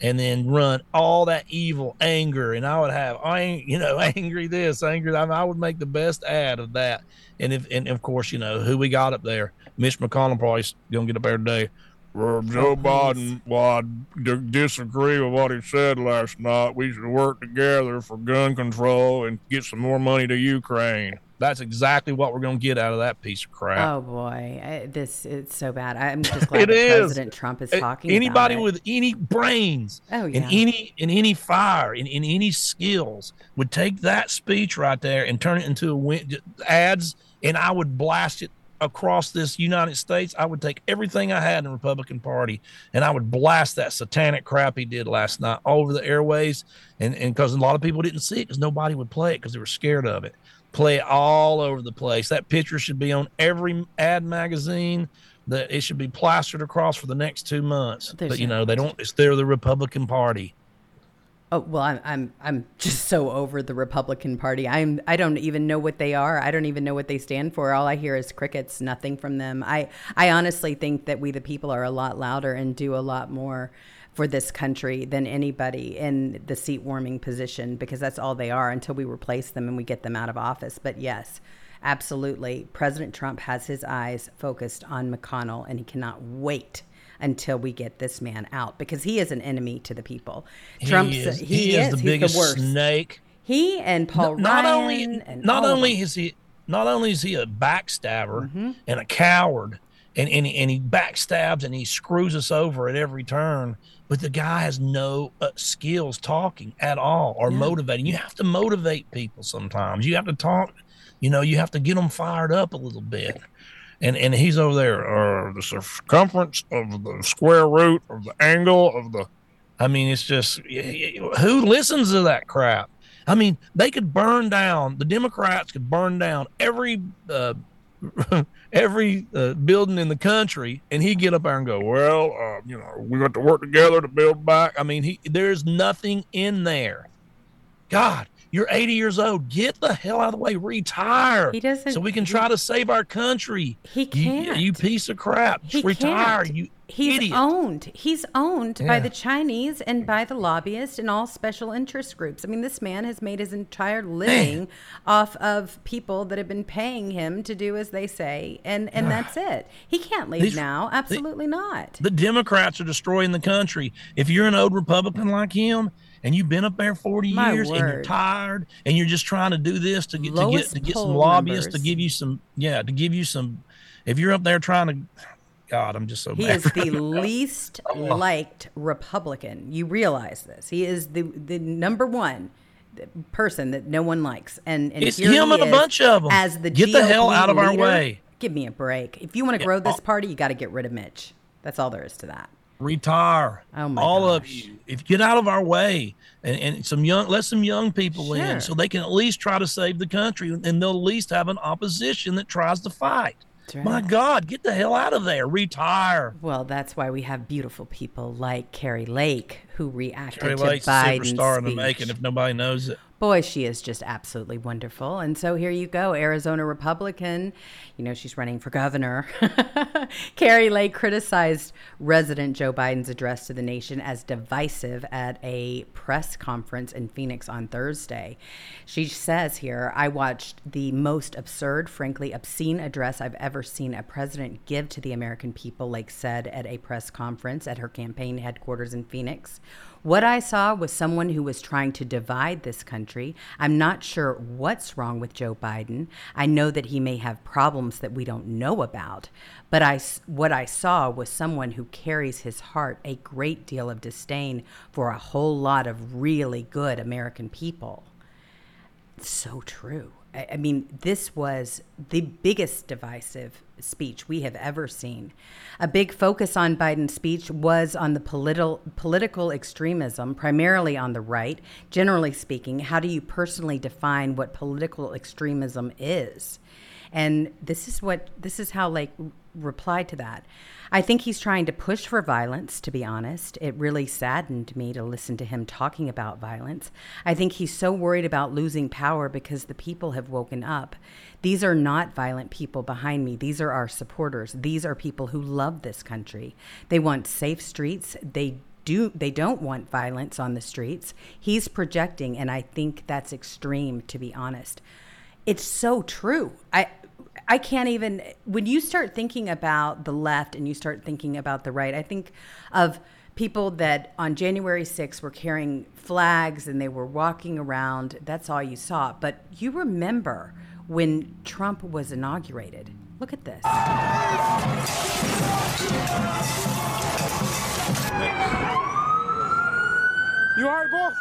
And then run all that evil anger, and I would have, I ain't you know, angry this, angry. that. I would make the best ad of that, and if, and of course, you know, who we got up there, Mitch McConnell probably gonna get up there today. Well, Joe Biden, well, I d- disagree with what he said last night. We should work together for gun control and get some more money to Ukraine. That's exactly what we're going to get out of that piece of crap. Oh boy, I, this it's so bad. I'm just glad that is. President Trump is talking. Anybody with any brains, oh yeah, and any and any fire and, and any skills would take that speech right there and turn it into a win- ads, and I would blast it across this United States, I would take everything I had in the Republican Party and I would blast that satanic crap he did last night all over the airways. And because a lot of people didn't see it because nobody would play it because they were scared of it. Play it all over the place. That picture should be on every ad magazine. That it should be plastered across for the next two months. but you know they don't. It's they're the Republican Party. Oh well, I'm I'm I'm just so over the Republican Party. I'm I don't even know what they are. I don't even know what they stand for. All I hear is crickets, nothing from them. I I honestly think that we the people are a lot louder and do a lot more for this country than anybody in the seat warming position because that's all they are until we replace them and we get them out of office. But yes, absolutely. President Trump has his eyes focused on McConnell and he cannot wait until we get this man out because he is an enemy to the people. Trump's he is, he, he is is the biggest the snake. He and Paul not Ryan only and not only is he not only is he a backstabber Mm-hmm. and a coward and, and, he, and he backstabs and he screws us over at every turn but the guy has no uh, skills talking at all or motivating. You have to motivate people sometimes. You have to talk you know you have to get them fired up a little bit and and he's over there uh, the circumference of the square root of the angle of the I mean, it's just who listens to that crap? I mean, they could burn down. The Democrats could burn down every uh, every uh, building in the country, and he'd get up there and go, "Well, uh, you know, we got to work together to build back." I mean, he there's nothing in there. God, you're 80 years old. Get the hell out of the way. Retire. He doesn't- So we can try to save our country. He You- can't. You, piece of crap. Just He retire. can't. You He's idiot. owned. He's owned by the Chinese and by the lobbyists and all special interest groups. I mean, this man has made his entire living off of people that have been paying him to do as they say, and and that's it. He can't leave These- now. Absolutely not. The Democrats are destroying the country. If you're an old Republican like him and you've been up there 40 My years and you're tired and you're just trying to do this to get to get to get some lobbyists to give you some yeah, to give you some if you're up there trying to God, I'm just so He mad. is the least oh. liked Republican. You realize this. He is the the number one person that no one likes, and, and It's him and a bunch of them. As the Get the hell out of our way. Give me a break. If you want to grow this oh. party, you got to get rid of Mitch. That's all there is to that. Retire. Oh my all of you. If you get out of our way and, and some young let some young people Sure. in so they can at least try to save the country and they'll at least have an opposition that tries to fight. That's My. God, get the hell out of there. Retire. Well, that's why we have beautiful people like Kari Lake who reacted Kari to Lake's a Biden's superstar in the making if nobody knows it. Boy, she is just absolutely wonderful. And so here you go, Arizona Republican. You know, she's running for governor. Kari Lake criticized resident Joe Biden's address to the nation as divisive at a press conference in Phoenix on Thursday. She says here, I watched the most absurd, frankly obscene address I've ever seen a president give to the American people, Lake said at a press conference at her campaign headquarters in Phoenix. What I saw was someone who was trying to divide this country. I'm not sure what's wrong with Joe Biden. I know that he may have problems that we don't know about, but I what I saw was someone who carries his heart a great deal of disdain for a whole lot of really good American people. It's So true. I, mean, this was the biggest divisive speech we have ever seen. A big focus on Biden's speech was on the political political extremism, primarily on the right. Generally speaking, how do you personally define what political extremism is? And this is what this is how Lake replied to that. I think he's trying to push for violence, to be honest. It really saddened me to listen to him talking about violence. I think he's so worried about losing power because the people have woken up. These are not violent people behind me. These are our supporters. These are people who love this country. They want safe streets. They do they don't want violence on the streets. He's projecting and I think that's extreme to be honest. It's so true. I I can't even when you start thinking about the left and you start thinking about the right, I think of people that on January 6th were carrying flags and they were walking around. That's all you saw. But you remember when Trump was inaugurated. Look at this. You right, boss?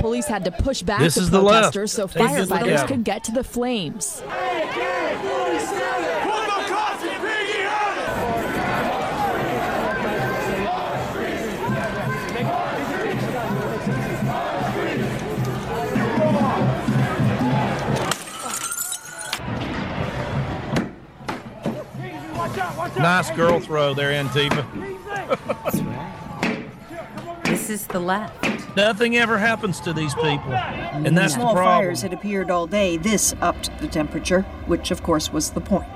Police had to push back This the is the left. protesters so this firefighters down. could get to the flames. Nice girl throw there, Antifa. This is the left. Nothing ever happens to these people. And that's the Small problem. fires had appeared all day. This upped the temperature, which of course was the point.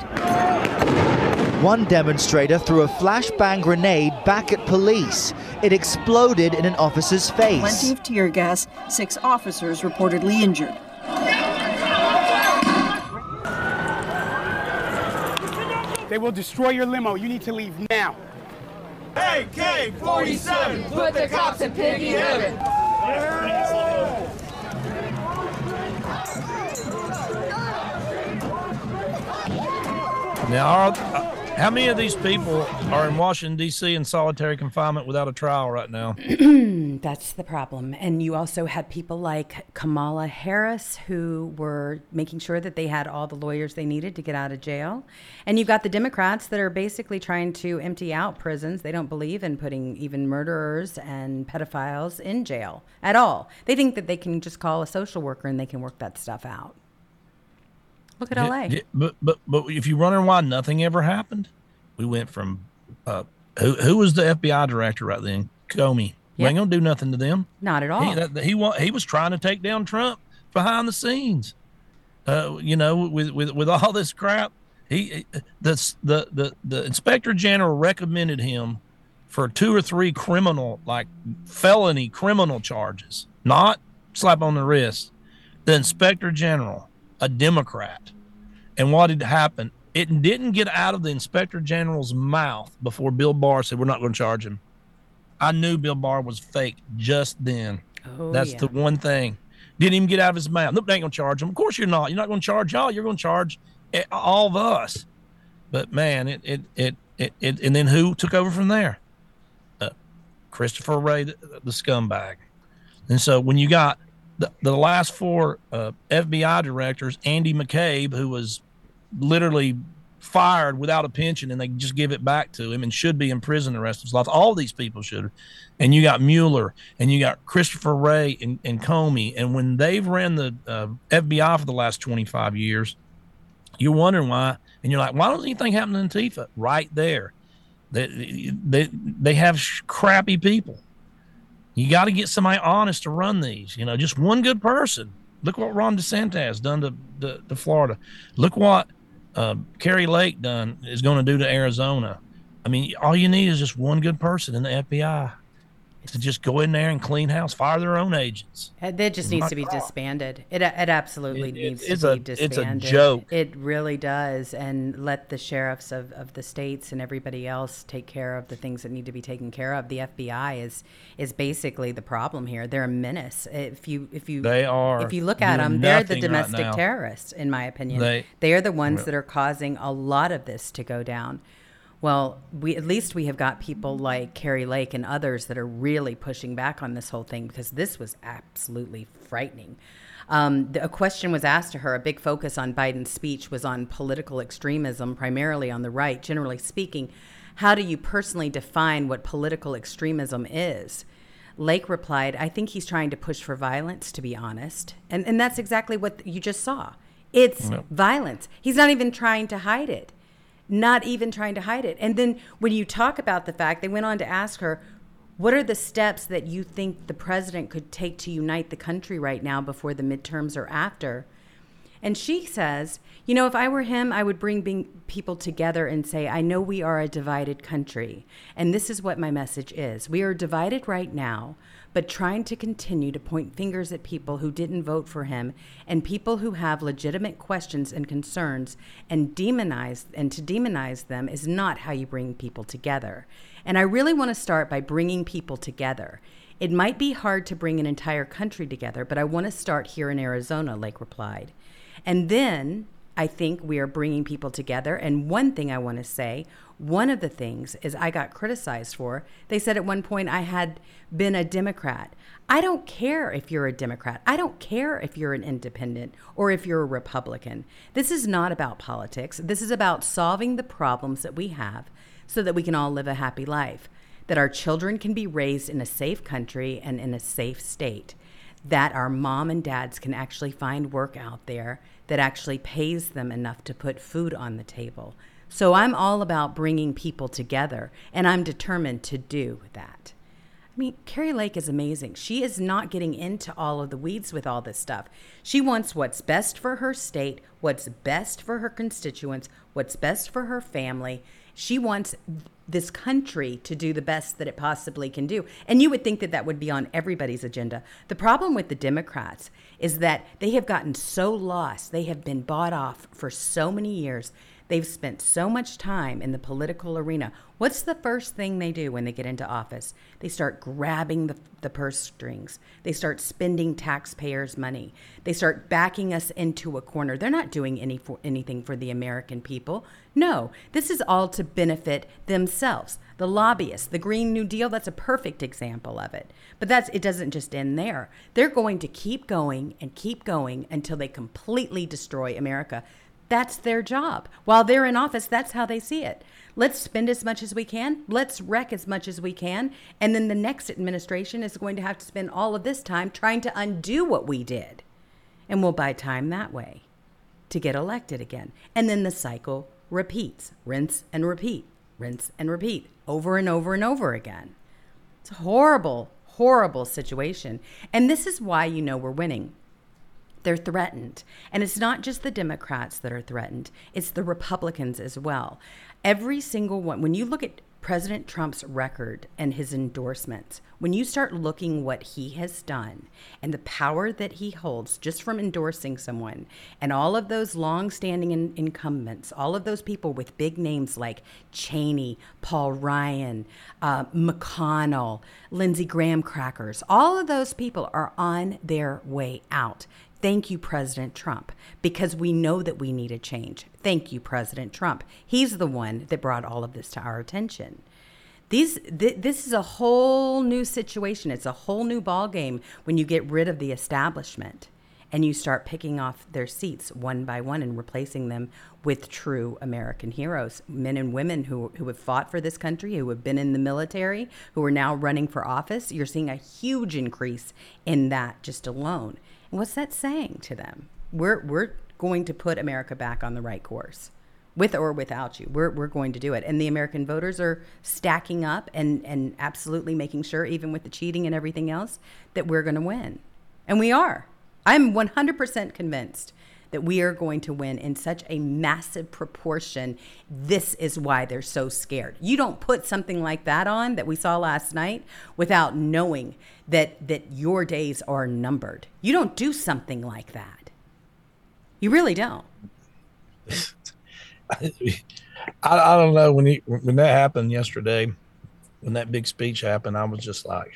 One demonstrator threw a flashbang grenade back at police. It exploded in an officer's face. Plenty of tear gas. Six officers reportedly injured. They will destroy your limo. You need to leave now. AK 47, put the cops in piggy heaven. Now, uh, how many of these people are in Washington D.C. in solitary confinement without a trial right now? That's the problem. And you also had people like Kamala Harris who were making sure that they had all the lawyers they needed to get out of jail. And you've got the Democrats that are basically trying to empty out prisons. They don't believe in putting even murderers and pedophiles in jail at all. They think that they can just call a social worker and they can work that stuff out. Look at LA. yeah, but but but if you wonder why nothing ever happened, we went from uh, who who was the FBI director right then? Comey. We ain't gonna do nothing to them. Not at all. He, that, he he was trying to take down Trump behind the scenes. Uh, you know, with with with all this crap, he the the the the inspector general recommended him for two or three criminal like felony criminal charges, not slap on the wrist. The inspector general, a Democrat, and what had happened? It didn't get out of the inspector general's mouth before Bill Barr said, "We're not going to charge him." I knew Bill Barr was fake just then. Oh, That's yeah. the one thing. Didn't even get out of his mouth. Nope, they ain't gonna charge him. Of course you're not. You're not gonna charge y'all. You're gonna charge eh, all of us. But man, it it it it, it and then who took over from there? Uh, Christopher Wray, the, the scumbag. And so when you got the, the last four uh, FBI directors, Andy McCabe, who was literally fired without a pension and they just give it back to him and should be in prison the rest of his life. All these people should. And you got Mueller and you got Christopher Wray and, and Comey. And when they've ran the uh, FBI for the last 25 years, you're wondering why. And you're like, why doesn't anything happen to Antifa? Right there. They, they, they have sh- crappy people. You got to get somebody honest to run these. You know, just one good person. Look what Ron DeSantis has done to, to, to Florida. Look what uh, Kari Lake done is going to do to Arizona. I mean, all you need is just one good person in the FBI to just go in there and clean house, fire their own agents. Uh, That just needs to be disbanded. It, it absolutely It- it- needs to a- be it's a disbanded. joke. It really does. And let the sheriffs of, of the states and everybody else take care of the things that need to be taken care of. The FBI is is basically the problem here. They're a menace. If you if you They are if you look at them, they're the nothing right domestic terrorists, in my opinion. They- they are the ones Well- that are causing a lot of this to go down. Well, we at least we have got people like Kari Lake and others that are really pushing back on this whole thing because this was absolutely frightening. Um, the, a question was asked to her. A big focus on Biden's speech was on political extremism, primarily on the right. Generally speaking, how do you personally define what political extremism is? Lake replied, I think he's trying to push for violence, to be honest. And, and that's exactly what you just saw. It's violence. He's not even trying to hide it. Not even trying to hide it. And then when you talk about the fact, they went on to ask her, what are the steps that you think the president could take to unite the country right now before the midterms or after? And she says, you know, if I were him, I would bring people together and say, I know we are a divided country. And this is what my message is. We are divided right now, but trying to continue to point fingers at people who didn't vote for him and people who have legitimate questions and concerns and demonize and to demonize them is not how you bring people together. And I really want to start by bringing people together. It might be hard to bring an entire country together, but I want to start here in Arizona, Lake replied. And then I think we are bringing people together. And one thing I want to say, one of the things is I got criticized for. They said at one point I had been a Democrat. I don't care if you're a Democrat. I don't care if you're an independent or if you're a Republican. This is not about politics. This is about solving the problems that we have so that we can all live a happy life, that our children can be raised in a safe country and in a safe state that our mom and dads can actually find work out there that actually pays them enough to put food on the table. So I'm all about bringing people together, and I'm determined to do that. I mean, Kari Lake is amazing. She is not getting into all of the weeds with all this stuff. She wants what's best for her state, what's best for her constituents, what's best for her family, She wants this country to do the best that it possibly can do. And you would think that that would be on everybody's agenda. The problem with the Democrats is that they have gotten so lost. They have been bought off for so many years. They've spent so much time in the political arena. What's the first thing they do when they get into office? They start grabbing the, the purse strings. They start spending taxpayers' money. They start backing us into a corner. They're not doing any for, anything for the American people. No, this is all to benefit themselves. The lobbyists, the Green New Deal, that's a perfect example of it. But that's it doesn't just end there. They're going to keep going and keep going until they completely destroy America. That's their job. While they're in office, that's how they see it. Let's spend as much as we can. Let's wreck as much as we can. And then the next administration is going to have to spend all of this time trying to undo what we did. And we'll buy time that way to get elected again. And then the cycle repeats rinse and repeat, rinse and repeat over and over and over again. It's a horrible, horrible situation. And this is why you know we're winning they're threatened. And it's not just the Democrats that are threatened, it's the Republicans as well. Every single one, when you look at President Trump's record and his endorsements, when you start looking what he has done and the power that he holds just from endorsing someone, and all of those long-standing in- incumbents, all of those people with big names like Cheney, Paul Ryan, uh, McConnell, Lindsey Graham crackers, all of those people are on their way out. Thank you, President Trump, because we know that we need a change. Thank you, President Trump. He's the one that brought all of this to our attention. These, th- this is a whole new situation. It's a whole new ballgame when you get rid of the establishment and you start picking off their seats one by one and replacing them with true American heroes, men and women who, who have fought for this country, who have been in the military, who are now running for office. You're seeing a huge increase in that just alone. What's that saying to them? We're, we're going to put America back on the right course. With or without you, we're, we're going to do it. And the American voters are stacking up and, and absolutely making sure, even with the cheating and everything else, that we're going to win. And we are. I'm 100% convinced that we are going to win in such a massive proportion. This is why they're so scared. You don't put something like that on that we saw last night without knowing that that your days are numbered. You don't do something like that. You really don't. I, I don't know when he when that happened yesterday, when that big speech happened, I was just like,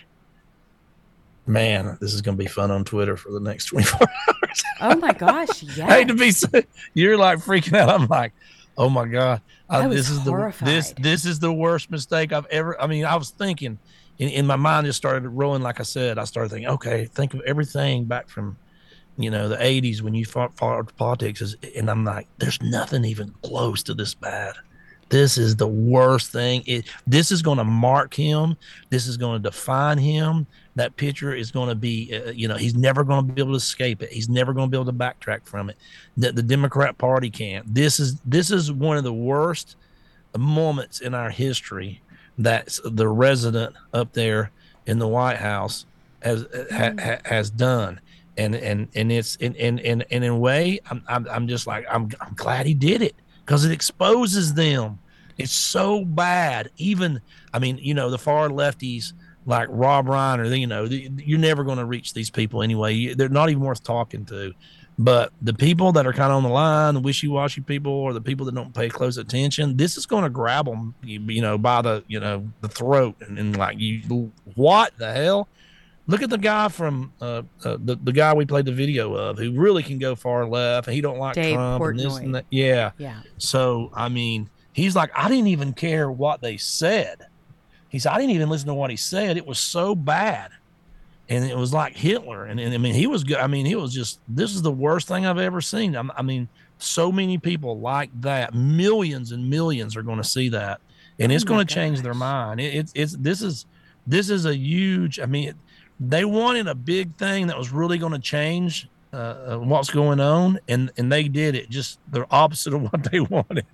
man, this is going to be fun on Twitter for the next 24 hours. Oh my gosh. Yeah. I hate to be, you're like freaking out. I'm like, oh my God. I, I this is horrified. the, this, this is the worst mistake I've ever, I mean, I was thinking in, in my mind, just started rolling. Like I said, I started thinking, okay, think of everything back from, you know, the 80s when you fought, fought politics. And I'm like, there's nothing even close to this bad. This is the worst thing. It, this is going to mark him. This is going to define him that picture is going to be, uh, you know, he's never going to be able to escape it. He's never going to be able to backtrack from it. The, the Democrat Party can't. This is this is one of the worst moments in our history that the resident up there in the White House has ha, ha, has done. And and and it's and and and, and in a way, I'm, I'm I'm just like I'm I'm glad he did it because it exposes them. It's so bad. Even I mean, you know, the far lefties like Rob Reiner, or you know, you're never going to reach these people anyway. They're not even worth talking to. But the people that are kind of on the line, the wishy-washy people, or the people that don't pay close attention, this is going to grab them, you, you, know, by the you know the throat, and, and like you, what the hell? Look at the guy from uh, uh, the the guy we played the video of, who really can go far left, and he don't like Dave Trump Portnoy. and this and that. Yeah, yeah. So I mean, he's like, I didn't even care what they said. He said, I didn't even listen to what he said. It was so bad. And it was like Hitler. And, and I mean, he was good. I mean, he was just, this is the worst thing I've ever seen. I, I mean, so many people like that. Millions and millions are going to see that. And it's oh going to change their mind. It, it's, it's, this is, this is a huge, I mean, they wanted a big thing that was really going to change uh, uh, what's going on. And, and they did it just the opposite of what they wanted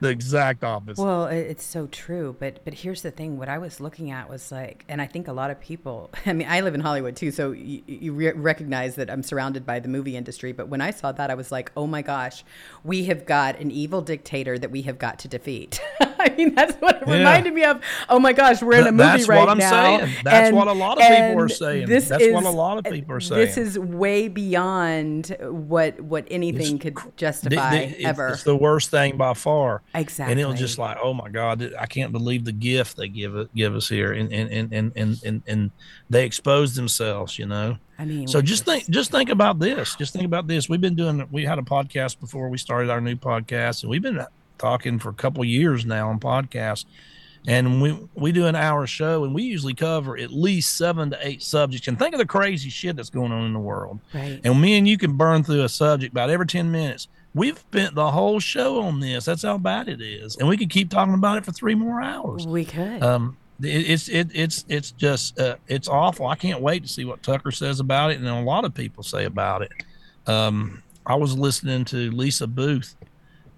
the exact opposite. Well, it's so true, but but here's the thing: what I was looking at was like, and I think a lot of people. I mean, I live in Hollywood too, so you, you re- recognize that I'm surrounded by the movie industry. But when I saw that, I was like, oh my gosh, we have got an evil dictator that we have got to defeat. I mean, that's what it Yeah. reminded me of. Oh my gosh, we're in a movie that's right what I'm now. saying. That's and- what a lot of people are saying. This That's is, what a lot of people are saying. This is way beyond what what anything could justify it's- ever. It's the worst thing by far. Exactly. And it was just like, oh my God, I can't believe the gift they give it, give us here, and and and and and and, and they expose themselves, you know. I mean, so just think, just think about this. Just think about this. We've been doing. We had a podcast before we started our new podcast, and we've been talking for a couple years now on podcasts. And we we do an hour show, and we usually cover at least seven to eight subjects. And think of the crazy shit that's going on in the world. Right. And me and you can burn through a subject about every 10 minutes. We've spent the whole show on this. That's how bad it is. And we could keep talking about it for three more hours. We could. Um, it, it's it, it's it's just uh, it's awful. I can't wait to see what Tucker says about it, and a lot of people say about it. Um, I was listening to Lisa Booth,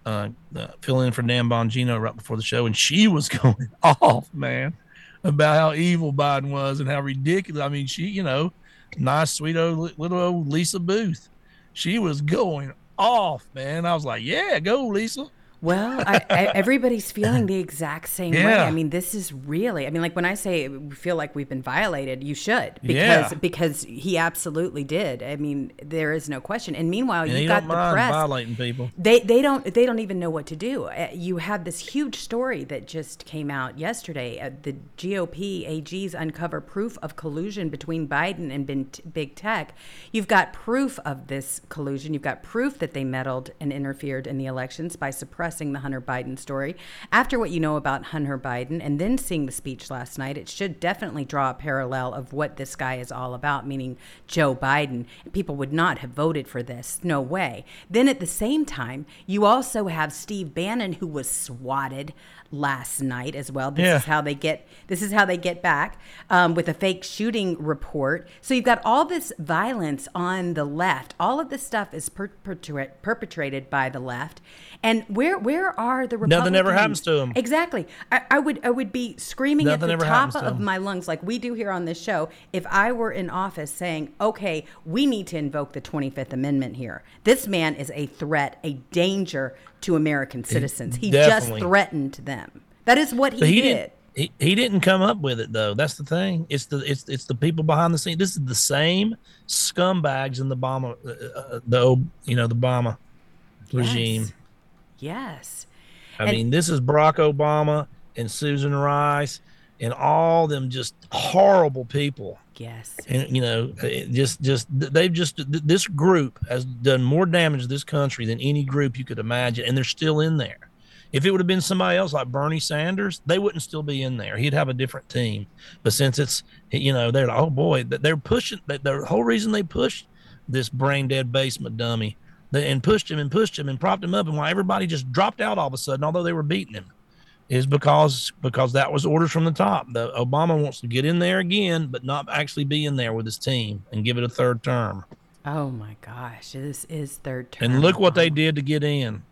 uh, uh, filling in for Dan Bongino right before the show, and she was going off, man, about how evil Biden was and how ridiculous. I mean, she, you know, nice, sweet old little old Lisa Boothe, she was going off, man. I was like, yeah, go Lisa. Well, I, I, everybody's feeling the exact same way. I mean, this is really. I mean, like when I say we feel like we've been violated, you should because Yeah. because he absolutely did. I mean, there is no question. And meanwhile, And you've got the press. violating people. They they don't they don't even know what to do. Uh, You have this huge story that just came out yesterday. Uh, the GOP AGs uncover proof of collusion between Biden and big tech. You've got proof of this collusion. You've got proof that they meddled and interfered in the elections by suppressing the Hunter Biden story. After what you know about Hunter Biden and then seeing the speech last night, it should definitely draw a parallel of what this guy is all about, meaning Joe Biden. People would not have voted for this. No way. Then at the same time, you also have Steve Bannon who was swatted last night as well. This Yeah. is how they get this is how they get back um, with a fake shooting report. So you've got all this violence on the left. All of this stuff is perpetra- perpetrated by the left. And where where are the Republicans? Nothing ever happens to them. Exactly. I, I would I would be screaming Nothing at the top to of my lungs like we do here on this show if I were in office saying, "Okay, we need to invoke the 25th Amendment here. This man is a threat, a danger to American citizens. He just threatened them. That is what he, But he did. didn't. He, he didn't come up with it though. That's the thing. It's the it's it's the people behind the scenes. This is the same scumbags in the Obama, uh, uh, the old- you know the Obama regime. Yes. I And- mean, this is Barack Obama and Susan Rice and all them just horrible people. Yes. And you know, just just they've just this group has done more damage to this country than any group you could imagine, and they're still in there. If it would have been somebody else like Bernie Sanders, they wouldn't still be in there. He'd have a different team. But since it's you know they're like, oh boy, th- they're pushing. The, the whole reason they pushed this brain dead basement dummy, and pushed him and pushed him and propped him up, and why everybody just dropped out all of a sudden, although they were beating him, is because because that was orders from the top. The Obama wants to get in there again, but not actually be in there with his team and give it a third term. Oh my gosh, this is third term. And look what they did to get in.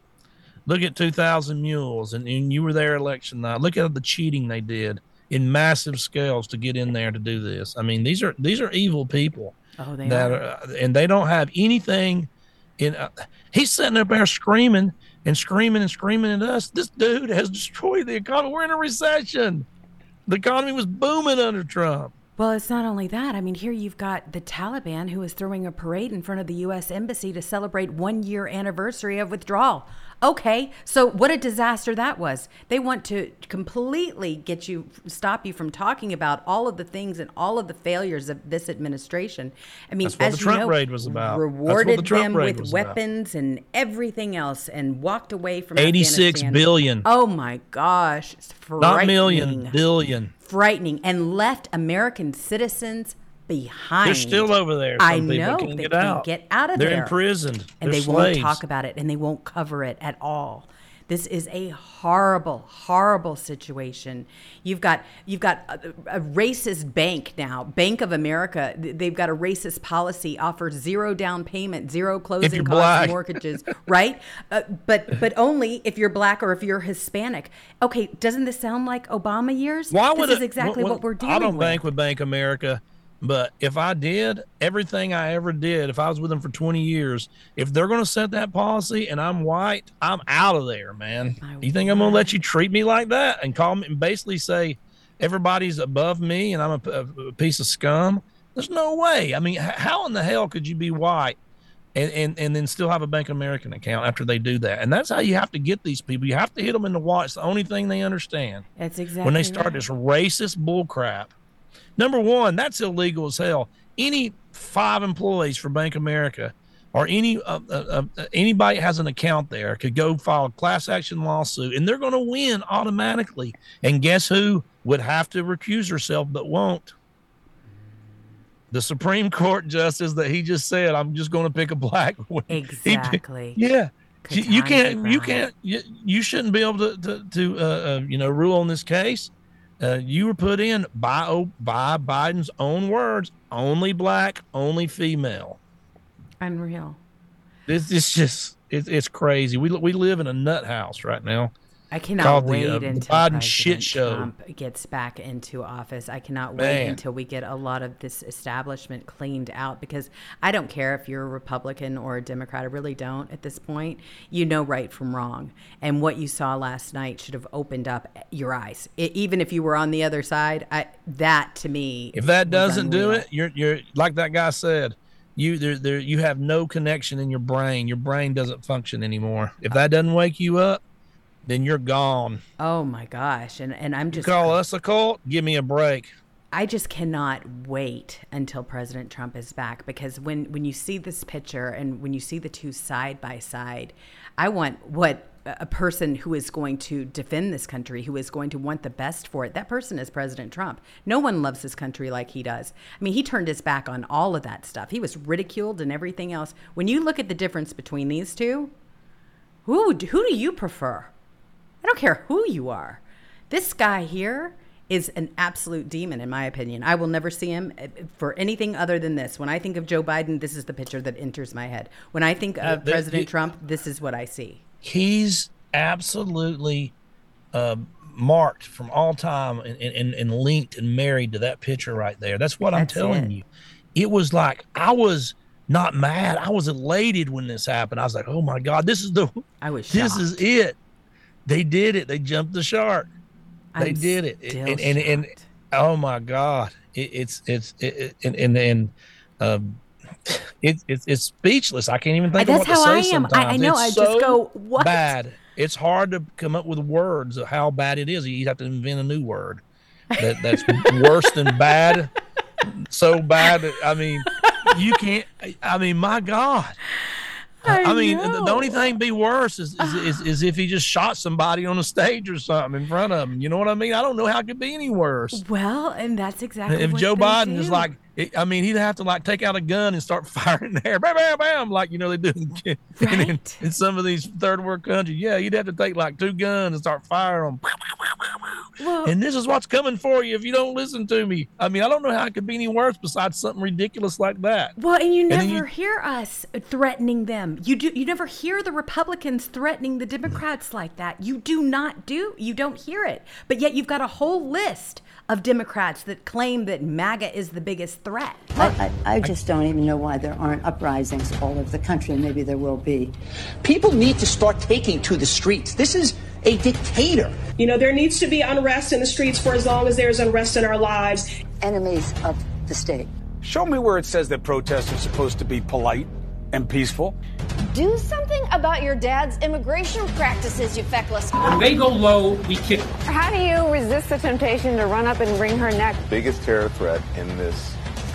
Look at 2,000 mules, and, and you were there election night. Look at the cheating they did in massive scales to get in there to do this. I mean, these are these are evil people. Oh, they that are. and they don't have anything. In uh, he's sitting up there screaming and screaming and screaming at us. This dude has destroyed the economy. We're in a recession. The economy was booming under Trump. Well, it's not only that. I mean, here you've got the Taliban who is throwing a parade in front of the U.S. Embassy to celebrate one year anniversary of withdrawal. Okay, so what a disaster that was. They want to completely get you, stop you from talking about all of the things and all of the failures of this administration. I mean, as the you Trump know, raid was about. The Rewarded Trump them with was about. weapons and everything else, and walked away from 86 Afghanistan. Oh my gosh, it's Not million, frightening and left American citizens behind. They're still over there. I Some people know they get can't out. get out of there. They're there. imprisoned. and They're they won't talk about it, and they won't cover it at all. This is a horrible, horrible situation. You've got you've got a, a racist bank now, Bank of America. They've got a racist policy, offers zero down payment, zero closing costs, mortgages, right? Uh, but but only if you're black or if you're Hispanic. Okay, doesn't this sound like Obama years? Why would is it- exactly what- what, we're dealing with. I don't with. bank with Bank America. But if I did everything I ever did, if I was with them for 20 years, if they're going to set that policy and I'm white, I'm out of there, man. you think I'm going to let you treat me like that and call me and basically say everybody's above me and I'm a, a piece of scum? There's no way. I mean, how in the hell could you be white and, and, and then still have a Bank of American account after they do that? And that's how you have to get these people. You have to hit them in the wall. It's the only thing they understand. That's exactly when they start right. this racist bull crap. Number one, that's illegal as hell. Any five employees for Bank America or any uh, uh, uh, anybody has an account there could go file a class action lawsuit and they're going to win automatically. And guess who would have to recuse herself but won't? The Supreme Court justice that he just said, I'm just going to pick a black. Exactly. He, yeah. You, you can't. You can't. You, you shouldn't be able to to, to uh, uh, you know rule on this case. Uh, you were put in by by Biden's own words. Only black, only female. Unreal. This it's just it's it's crazy. We we live in a nut house right now. I cannot called the, wait uh, the until Biden shit show. Trump gets back into office. I cannot wait until we get a lot of this establishment cleaned out because I don't care if you're a Republican or a Democrat. I really don't at this point. You know right from wrong. And what you saw last night should have opened up your eyes. I even if you were on the other side, I, that to me If that doesn't do it, you're you're like that guy said. You there there you have no connection in your brain. Your brain doesn't function anymore. If that doesn't wake you up, then you're gone. Oh my gosh. And and I'm You just call us a cult? Give me a break. I just cannot wait until President Trump is back because when when you see this picture and when you see the two side by side, I want what a person who is going to defend this country, who is going to want the best for it. That person is President Trump. No one loves this country like he does. I mean, he turned his back on all of that stuff. He was ridiculed and everything else. When you look at the difference between these two, who who do you prefer? I don't care who you are. This guy here is an absolute demon, in my opinion. I will never see him uh, for anything other than this. When I think of Joe Biden, this is the picture that enters my head. When I think of the- President you- Trump, this is what I see. He's absolutely uh, marked from all time and, and, and linked and married to that picture right there. That's what I'm telling it. you. It was like I was not mad. I was elated when this happened. I was like, oh my God, this is the I was this is it. They did it. They jumped the shark. They I'm did it. And, and, and, oh my God, it, it's it's it, and and and um, it, it, it's speechless. I can't even think That's of what to how say I am. sometimes. I- I know. It's I just so go, "What?" bad. It's hard to come up with words of how bad it is. You have to invent a new word that that's worse than bad. So bad. that- I mean, you can't. I mean, my God. I, I mean, the, the only thing be worse is is, is is if he just shot somebody on a stage or something in front of him. You know what I mean? I don't know how it could be any worse. Well, and that's exactly If what Joe Biden is do. Like, I mean, he'd have to like take out a gun and start firing there, bam, bam, bam, like you know they do in, in, in some of these third world countries. Yeah, you'd have to take like two guns and start firing them. Well- and this is what's coming for you if you don't listen to me. I mean, I don't know how it could be any worse besides something ridiculous like that. Well, and you never then you- hear us threatening them. You do. You never hear the Republicans threatening the Democrats like that. You do not do. You don't hear it. But yet you've got a whole list of Democrats that claim that MAGA is the biggest threat. I, I, I just don't even know why there aren't uprisings all over the country. Maybe there will be. People need to start taking to the streets. This is a dictator. You know, there needs to be unrest in the streets for as long as there's unrest in our lives. Enemies of the state. Show me where it says that protests are supposed to be polite and peaceful. Do something about your dad's immigration practices, you feckless. When they go low, we kick. How do you resist the temptation to run up and wring her neck? biggest terror threat in this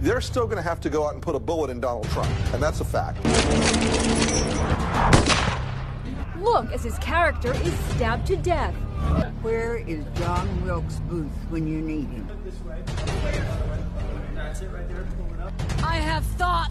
They're still going to have to go out and put a bullet in Donald Trump, and that's a fact. Look as his character is stabbed to death. Where is John Wilkes Booth when you need him? I have thought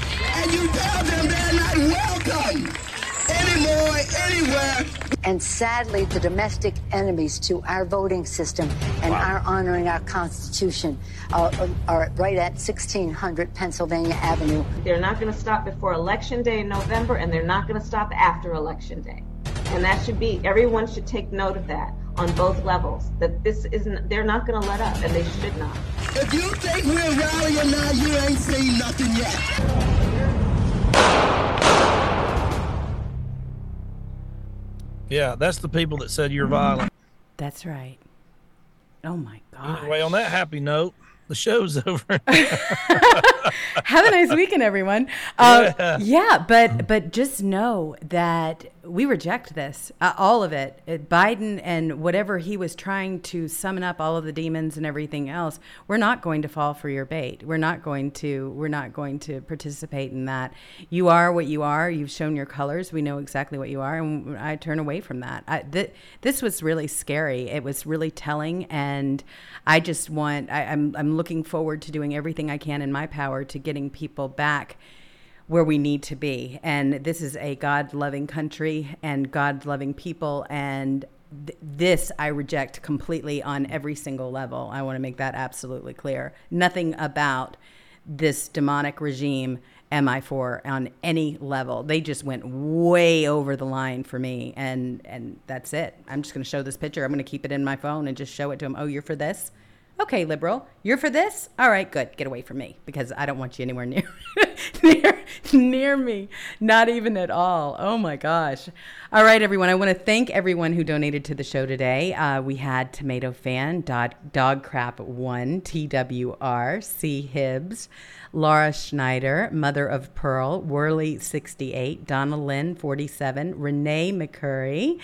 And you tell them they're not welcome anymore, anywhere. And sadly, the domestic enemies to our voting system and our honoring our Constitution uh, are right at 1600 Pennsylvania Avenue. They're not going to stop before Election Day in November, and they're not going to stop after Election Day. And that should be, everyone should take note of that on both levels. That this isn't, they're not going to let up, and they should not. If you think we're rallying now, you ain't seen nothing yet. Yeah, that's the people that said you're violent. That's right. Oh my God. Anyway, on that happy note, the show's over. Have a nice weekend, everyone. Uh, Yeah. yeah. but but just know that we reject this, uh, all of it. Uh, Biden and whatever he was trying to summon up, all of the demons and everything else. We're not going to fall for your bait. We're not going to. We're not going to participate in that. You are what you are. You've shown your colors. We know exactly what you are, and I turn away from that. I, th- this was really scary. It was really telling, and I just want. I, I'm I'm looking forward to doing everything I can in my power to getting people back where we need to be. And this is a God loving country and God loving people. And th- this I reject completely on every single level. I want to make that absolutely clear. Nothing about this demonic regime am I for on any level. They just went way over the line for me. And, and that's it. I'm just going to show this picture. I'm going to keep it in my phone and just show it to them. Oh, you're for this? Okay, liberal, you're for this? All right, good. Get away from me because I don't want you anywhere near near near me. Not even at all. Oh my gosh. All right, everyone. I want to thank everyone who donated to the show today. Uh, we had Tomato Fan, Dog, Dog Crap One, TWR, C Hibbs, Laura Schneider, Mother of Pearl, Worley 68, Donna Lynn 47, Renee McCurry.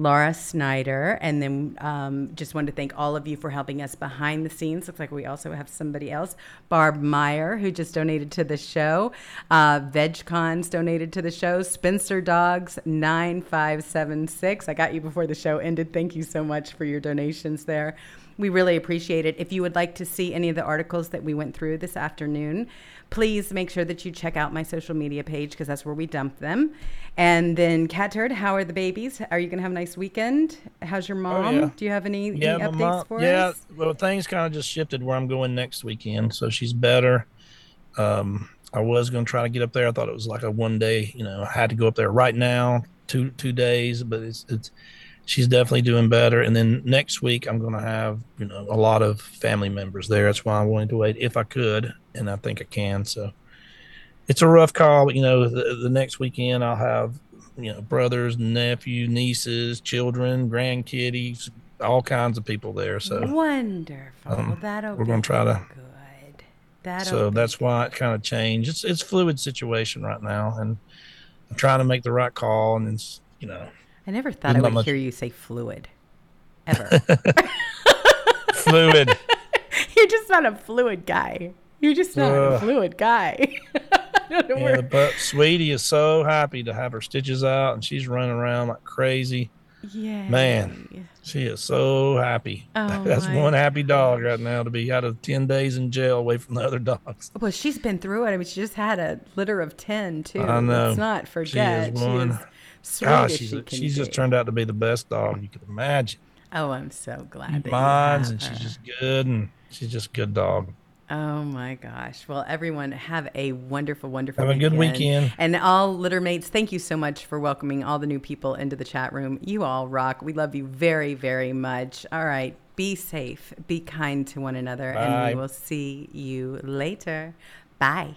Laura Snyder, and then um, just wanted to thank all of you for helping us behind the scenes. Looks like we also have somebody else, Barb Meyer, who just donated to the show. Uh, VegCons donated to the show. Spencer Dogs nine five seven six. I got you before the show ended. Thank you so much for your donations there. We really appreciate it. If you would like to see any of the articles that we went through this afternoon, please make sure that you check out my social media page because that's where we dump them. And then, Catturd, how are the babies? Are you going to have a nice weekend? How's your mom? Oh, yeah. Do you have any, yeah, any updates mom- for yeah, us? well, things kind of just shifted where I'm going next weekend, so she's better. Um, I was going to try to get up there. I thought it was like a one day, you know, I had to go up there right now, two two days, but it's it's she's definitely doing better. And then next week I'm going to have you know a lot of family members there. That's why I wanted to wait if I could, and I think I can. So it's a rough call, but you know the, the next weekend I'll have you know brothers, nephew, nieces, children, grandkiddies, all kinds of people there. So Wonderful. um, that'll we're going to try to good. That'll so that's why it kind of changed. It's it's fluid situation right now, and I'm trying to make the right call. And it's you know, I never thought I would much- hear you say fluid, ever. fluid. You're just not a fluid guy. You're just not a fluid guy. Yeah, but Sweetie is so happy to have her stitches out, and she's running around like crazy. Yeah. Man, she is so happy. Oh, That's one happy dog right now to be out of ten days in jail away from the other dogs. Well, she's been through it. I mean, she just had a litter of ten too. I know. Let's not forget. She is ah, one. Gosh, as she's, she she's just turned out to be the best dog you could imagine. Oh, I'm so glad. Minds, and she's just good, and she's just a good dog. Oh my gosh. Well, everyone have a wonderful, wonderful Have a good weekend. And all litter mates, thank you so much for welcoming all the new people into the chat room. You all rock. We love you very, very much. All right. Be safe. Be kind to one another. And we will see you later. Bye.